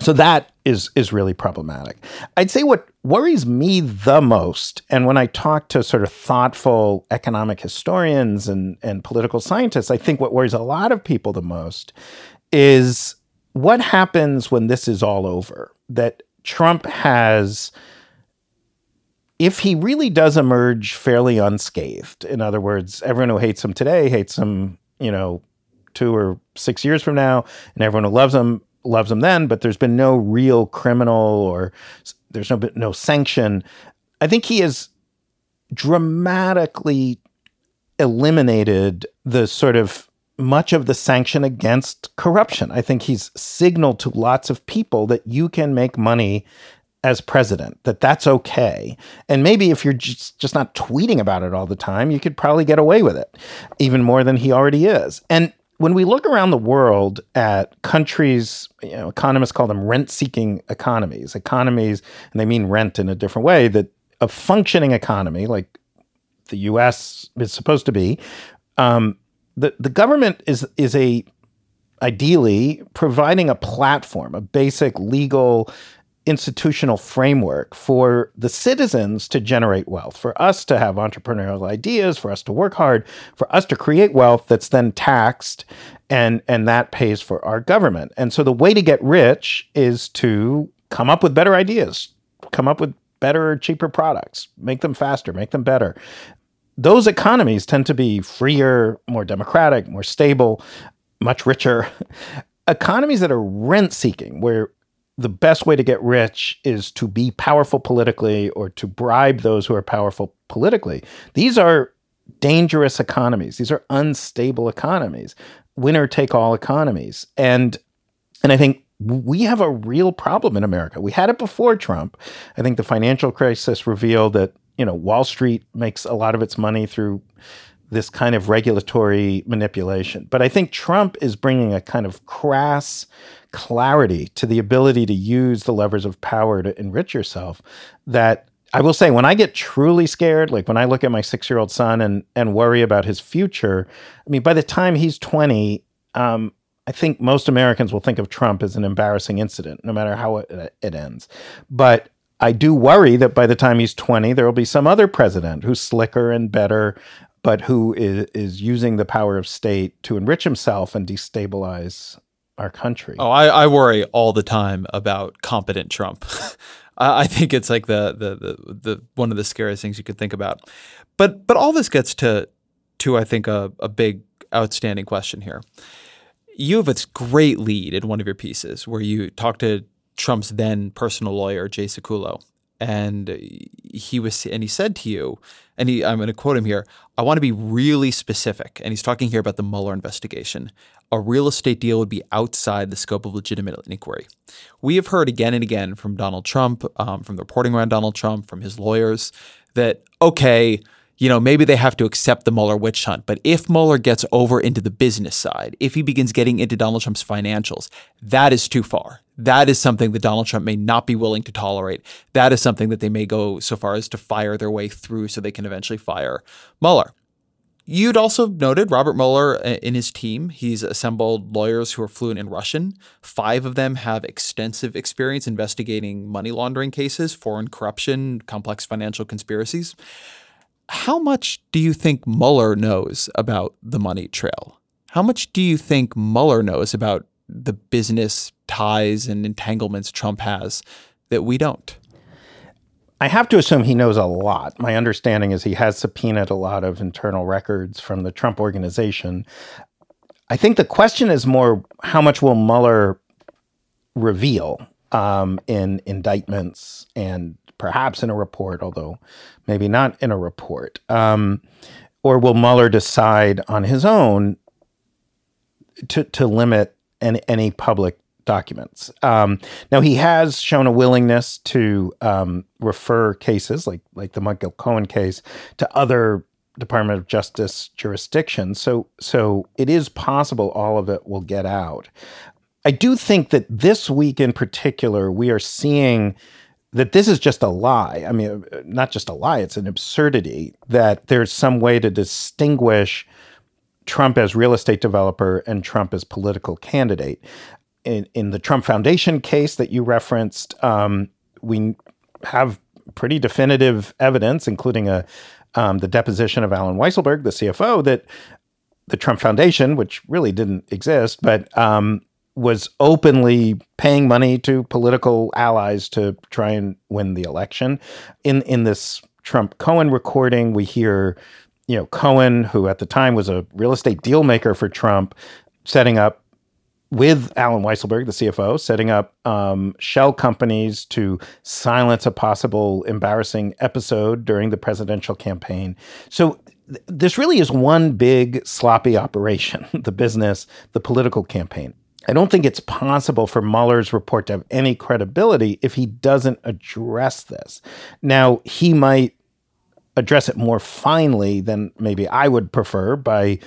so that is is really problematic. I'd say what worries me the most, and when I talk to sort of thoughtful economic historians and, and political scientists, I think what worries a lot of people the most is what happens when this is all over? That Trump has, if he really does emerge fairly unscathed, in other words, everyone who hates him today hates him, you know, two or six years from now, and everyone who loves him loves him then, but there's been no real criminal or there's no no sanction. I think he has dramatically eliminated the sort of much of the sanction against corruption. I think he's signaled to lots of people that you can make money as president, that that's okay. And maybe if you're just, just not tweeting about it all the time, you could probably get away with it even more than he already is. And when we look around the world at countries, you know, economists call them rent seeking economies, economies, and they mean rent in a different way, that a functioning economy like the US is supposed to be, um, the the government is is a ideally providing a platform, a basic legal institutional framework for the citizens to generate wealth, for us to have entrepreneurial ideas, for us to work hard, for us to create wealth that's then taxed and and that pays for our government. And so the way to get rich is to come up with better ideas, come up with better cheaper products, make them faster, make them better those economies tend to be freer, more democratic, more stable, much richer. economies that are rent seeking, where the best way to get rich is to be powerful politically or to bribe those who are powerful politically. These are dangerous economies. These are unstable economies, winner take all economies. And and I think we have a real problem in America. We had it before Trump. I think the financial crisis revealed that you know, Wall Street makes a lot of its money through this kind of regulatory manipulation. But I think Trump is bringing a kind of crass clarity to the ability to use the levers of power to enrich yourself that I will say when I get truly scared, like when I look at my six year old son and and worry about his future, I mean, by the time he's 20, um, I think most Americans will think of Trump as an embarrassing incident, no matter how it, it ends. But I do worry that by the time he's 20, there will be some other president who's slicker and better, but who is, is using the power of state to enrich himself and destabilize our country. Oh, I, I worry all the time about competent Trump. I, I think it's like the, the the the one of the scariest things you could think about. But but all this gets to to I think a, a big outstanding question here. You have a great lead in one of your pieces where you talk to Trump's then personal lawyer, Jay Sekulow. And he was, and he said to you, and he, I'm going to quote him here. I want to be really specific, and he's talking here about the Mueller investigation. A real estate deal would be outside the scope of legitimate inquiry. We have heard again and again from Donald Trump, um, from the reporting around Donald Trump, from his lawyers, that okay, you know, maybe they have to accept the Mueller witch hunt. But if Mueller gets over into the business side, if he begins getting into Donald Trump's financials, that is too far. That is something that Donald Trump may not be willing to tolerate. That is something that they may go so far as to fire their way through so they can eventually fire Mueller. You'd also noted Robert Mueller uh, in his team. He's assembled lawyers who are fluent in Russian. Five of them have extensive experience investigating money laundering cases, foreign corruption, complex financial conspiracies. How much do you think Mueller knows about the money trail? How much do you think Mueller knows about the business ties and entanglements Trump has that we don't? I have to assume he knows a lot. My understanding is he has subpoenaed a lot of internal records from the Trump organization. I think the question is more how much will Mueller reveal um, in indictments and perhaps in a report, although maybe not in a report? Um, or will Mueller decide on his own to, to limit any, any public documents? Um, now, he has shown a willingness to um, refer cases like, like the Michael Cohen case to other Department of Justice jurisdictions. So, so it is possible all of it will get out. I do think that this week in particular, we are seeing that this is just a lie. I mean, not just a lie, it's an absurdity that there's some way to distinguish Trump as real estate developer and Trump as political candidate. In, in the Trump Foundation case that you referenced, um, we have pretty definitive evidence, including a um, the deposition of Allen Weisselberg, the CFO, that the Trump Foundation, which really didn't exist, but um, was openly paying money to political allies to try and win the election. In in this Trump Cohen recording, we hear, you know, Cohen, who at the time was a real estate deal maker for Trump, setting up with Allen Weisselberg, the CFO, setting up um, shell companies to silence a possible embarrassing episode during the presidential campaign. So th- this really is one big sloppy operation the business, the political campaign. I don't think it's possible for Mueller's report to have any credibility if he doesn't address this. Now, he might address it more finely than maybe I would prefer by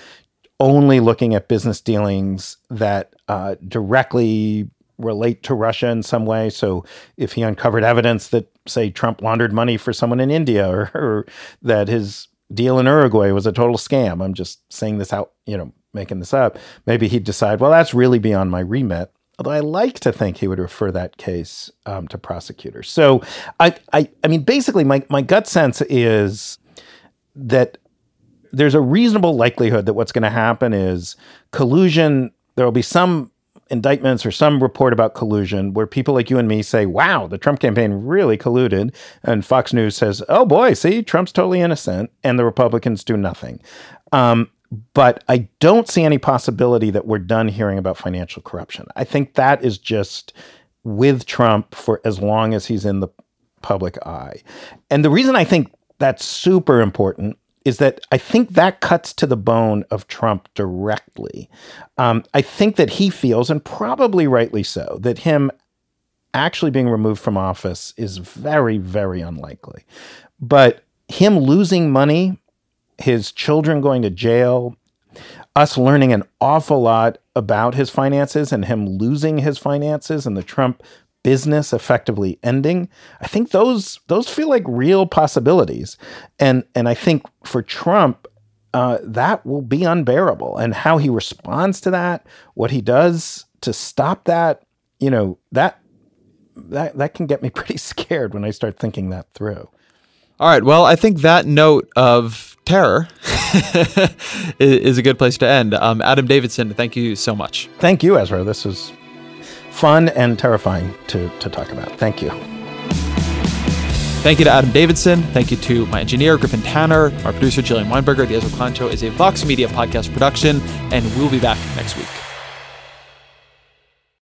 only looking at business dealings that uh, directly relate to Russia in some way. So if he uncovered evidence that, say, Trump laundered money for someone in India or, or that his deal in Uruguay was a total scam, I'm just saying this out, you know, making this up, maybe he'd decide, well, that's really beyond my remit. Although I like to think he would refer that case um, to prosecutors. So I, I, I mean, basically, my, my gut sense is that there's a reasonable likelihood that what's going to happen is collusion. There will be some indictments or some report about collusion where people like you and me say, wow, the Trump campaign really colluded. And Fox News says, oh boy, see, Trump's totally innocent. And the Republicans do nothing. Um, but I don't see any possibility that we're done hearing about financial corruption. I think that is just with Trump for as long as he's in the public eye. And the reason I think that's super important is that I think that cuts to the bone of Trump directly. Um, I think that he feels, and probably rightly so, that him actually being removed from office is very, very unlikely. But him losing money his children going to jail, us learning an awful lot about his finances and him losing his finances and the Trump business effectively ending. I think those those feel like real possibilities. And and I think for Trump uh, that will be unbearable. And how he responds to that, what he does to stop that, you know, that that that can get me pretty scared when I start thinking that through. All right. Well, I think that note of terror is a good place to end. Um, Adam Davidson, thank you so much. Thank you, Ezra. This was fun and terrifying to, to talk about. Thank you. Thank you to Adam Davidson. Thank you to my engineer, Griffin Tanner, our producer, Jillian Weinberger. The Ezra Klein Show is a Vox Media podcast production, and we'll be back next week.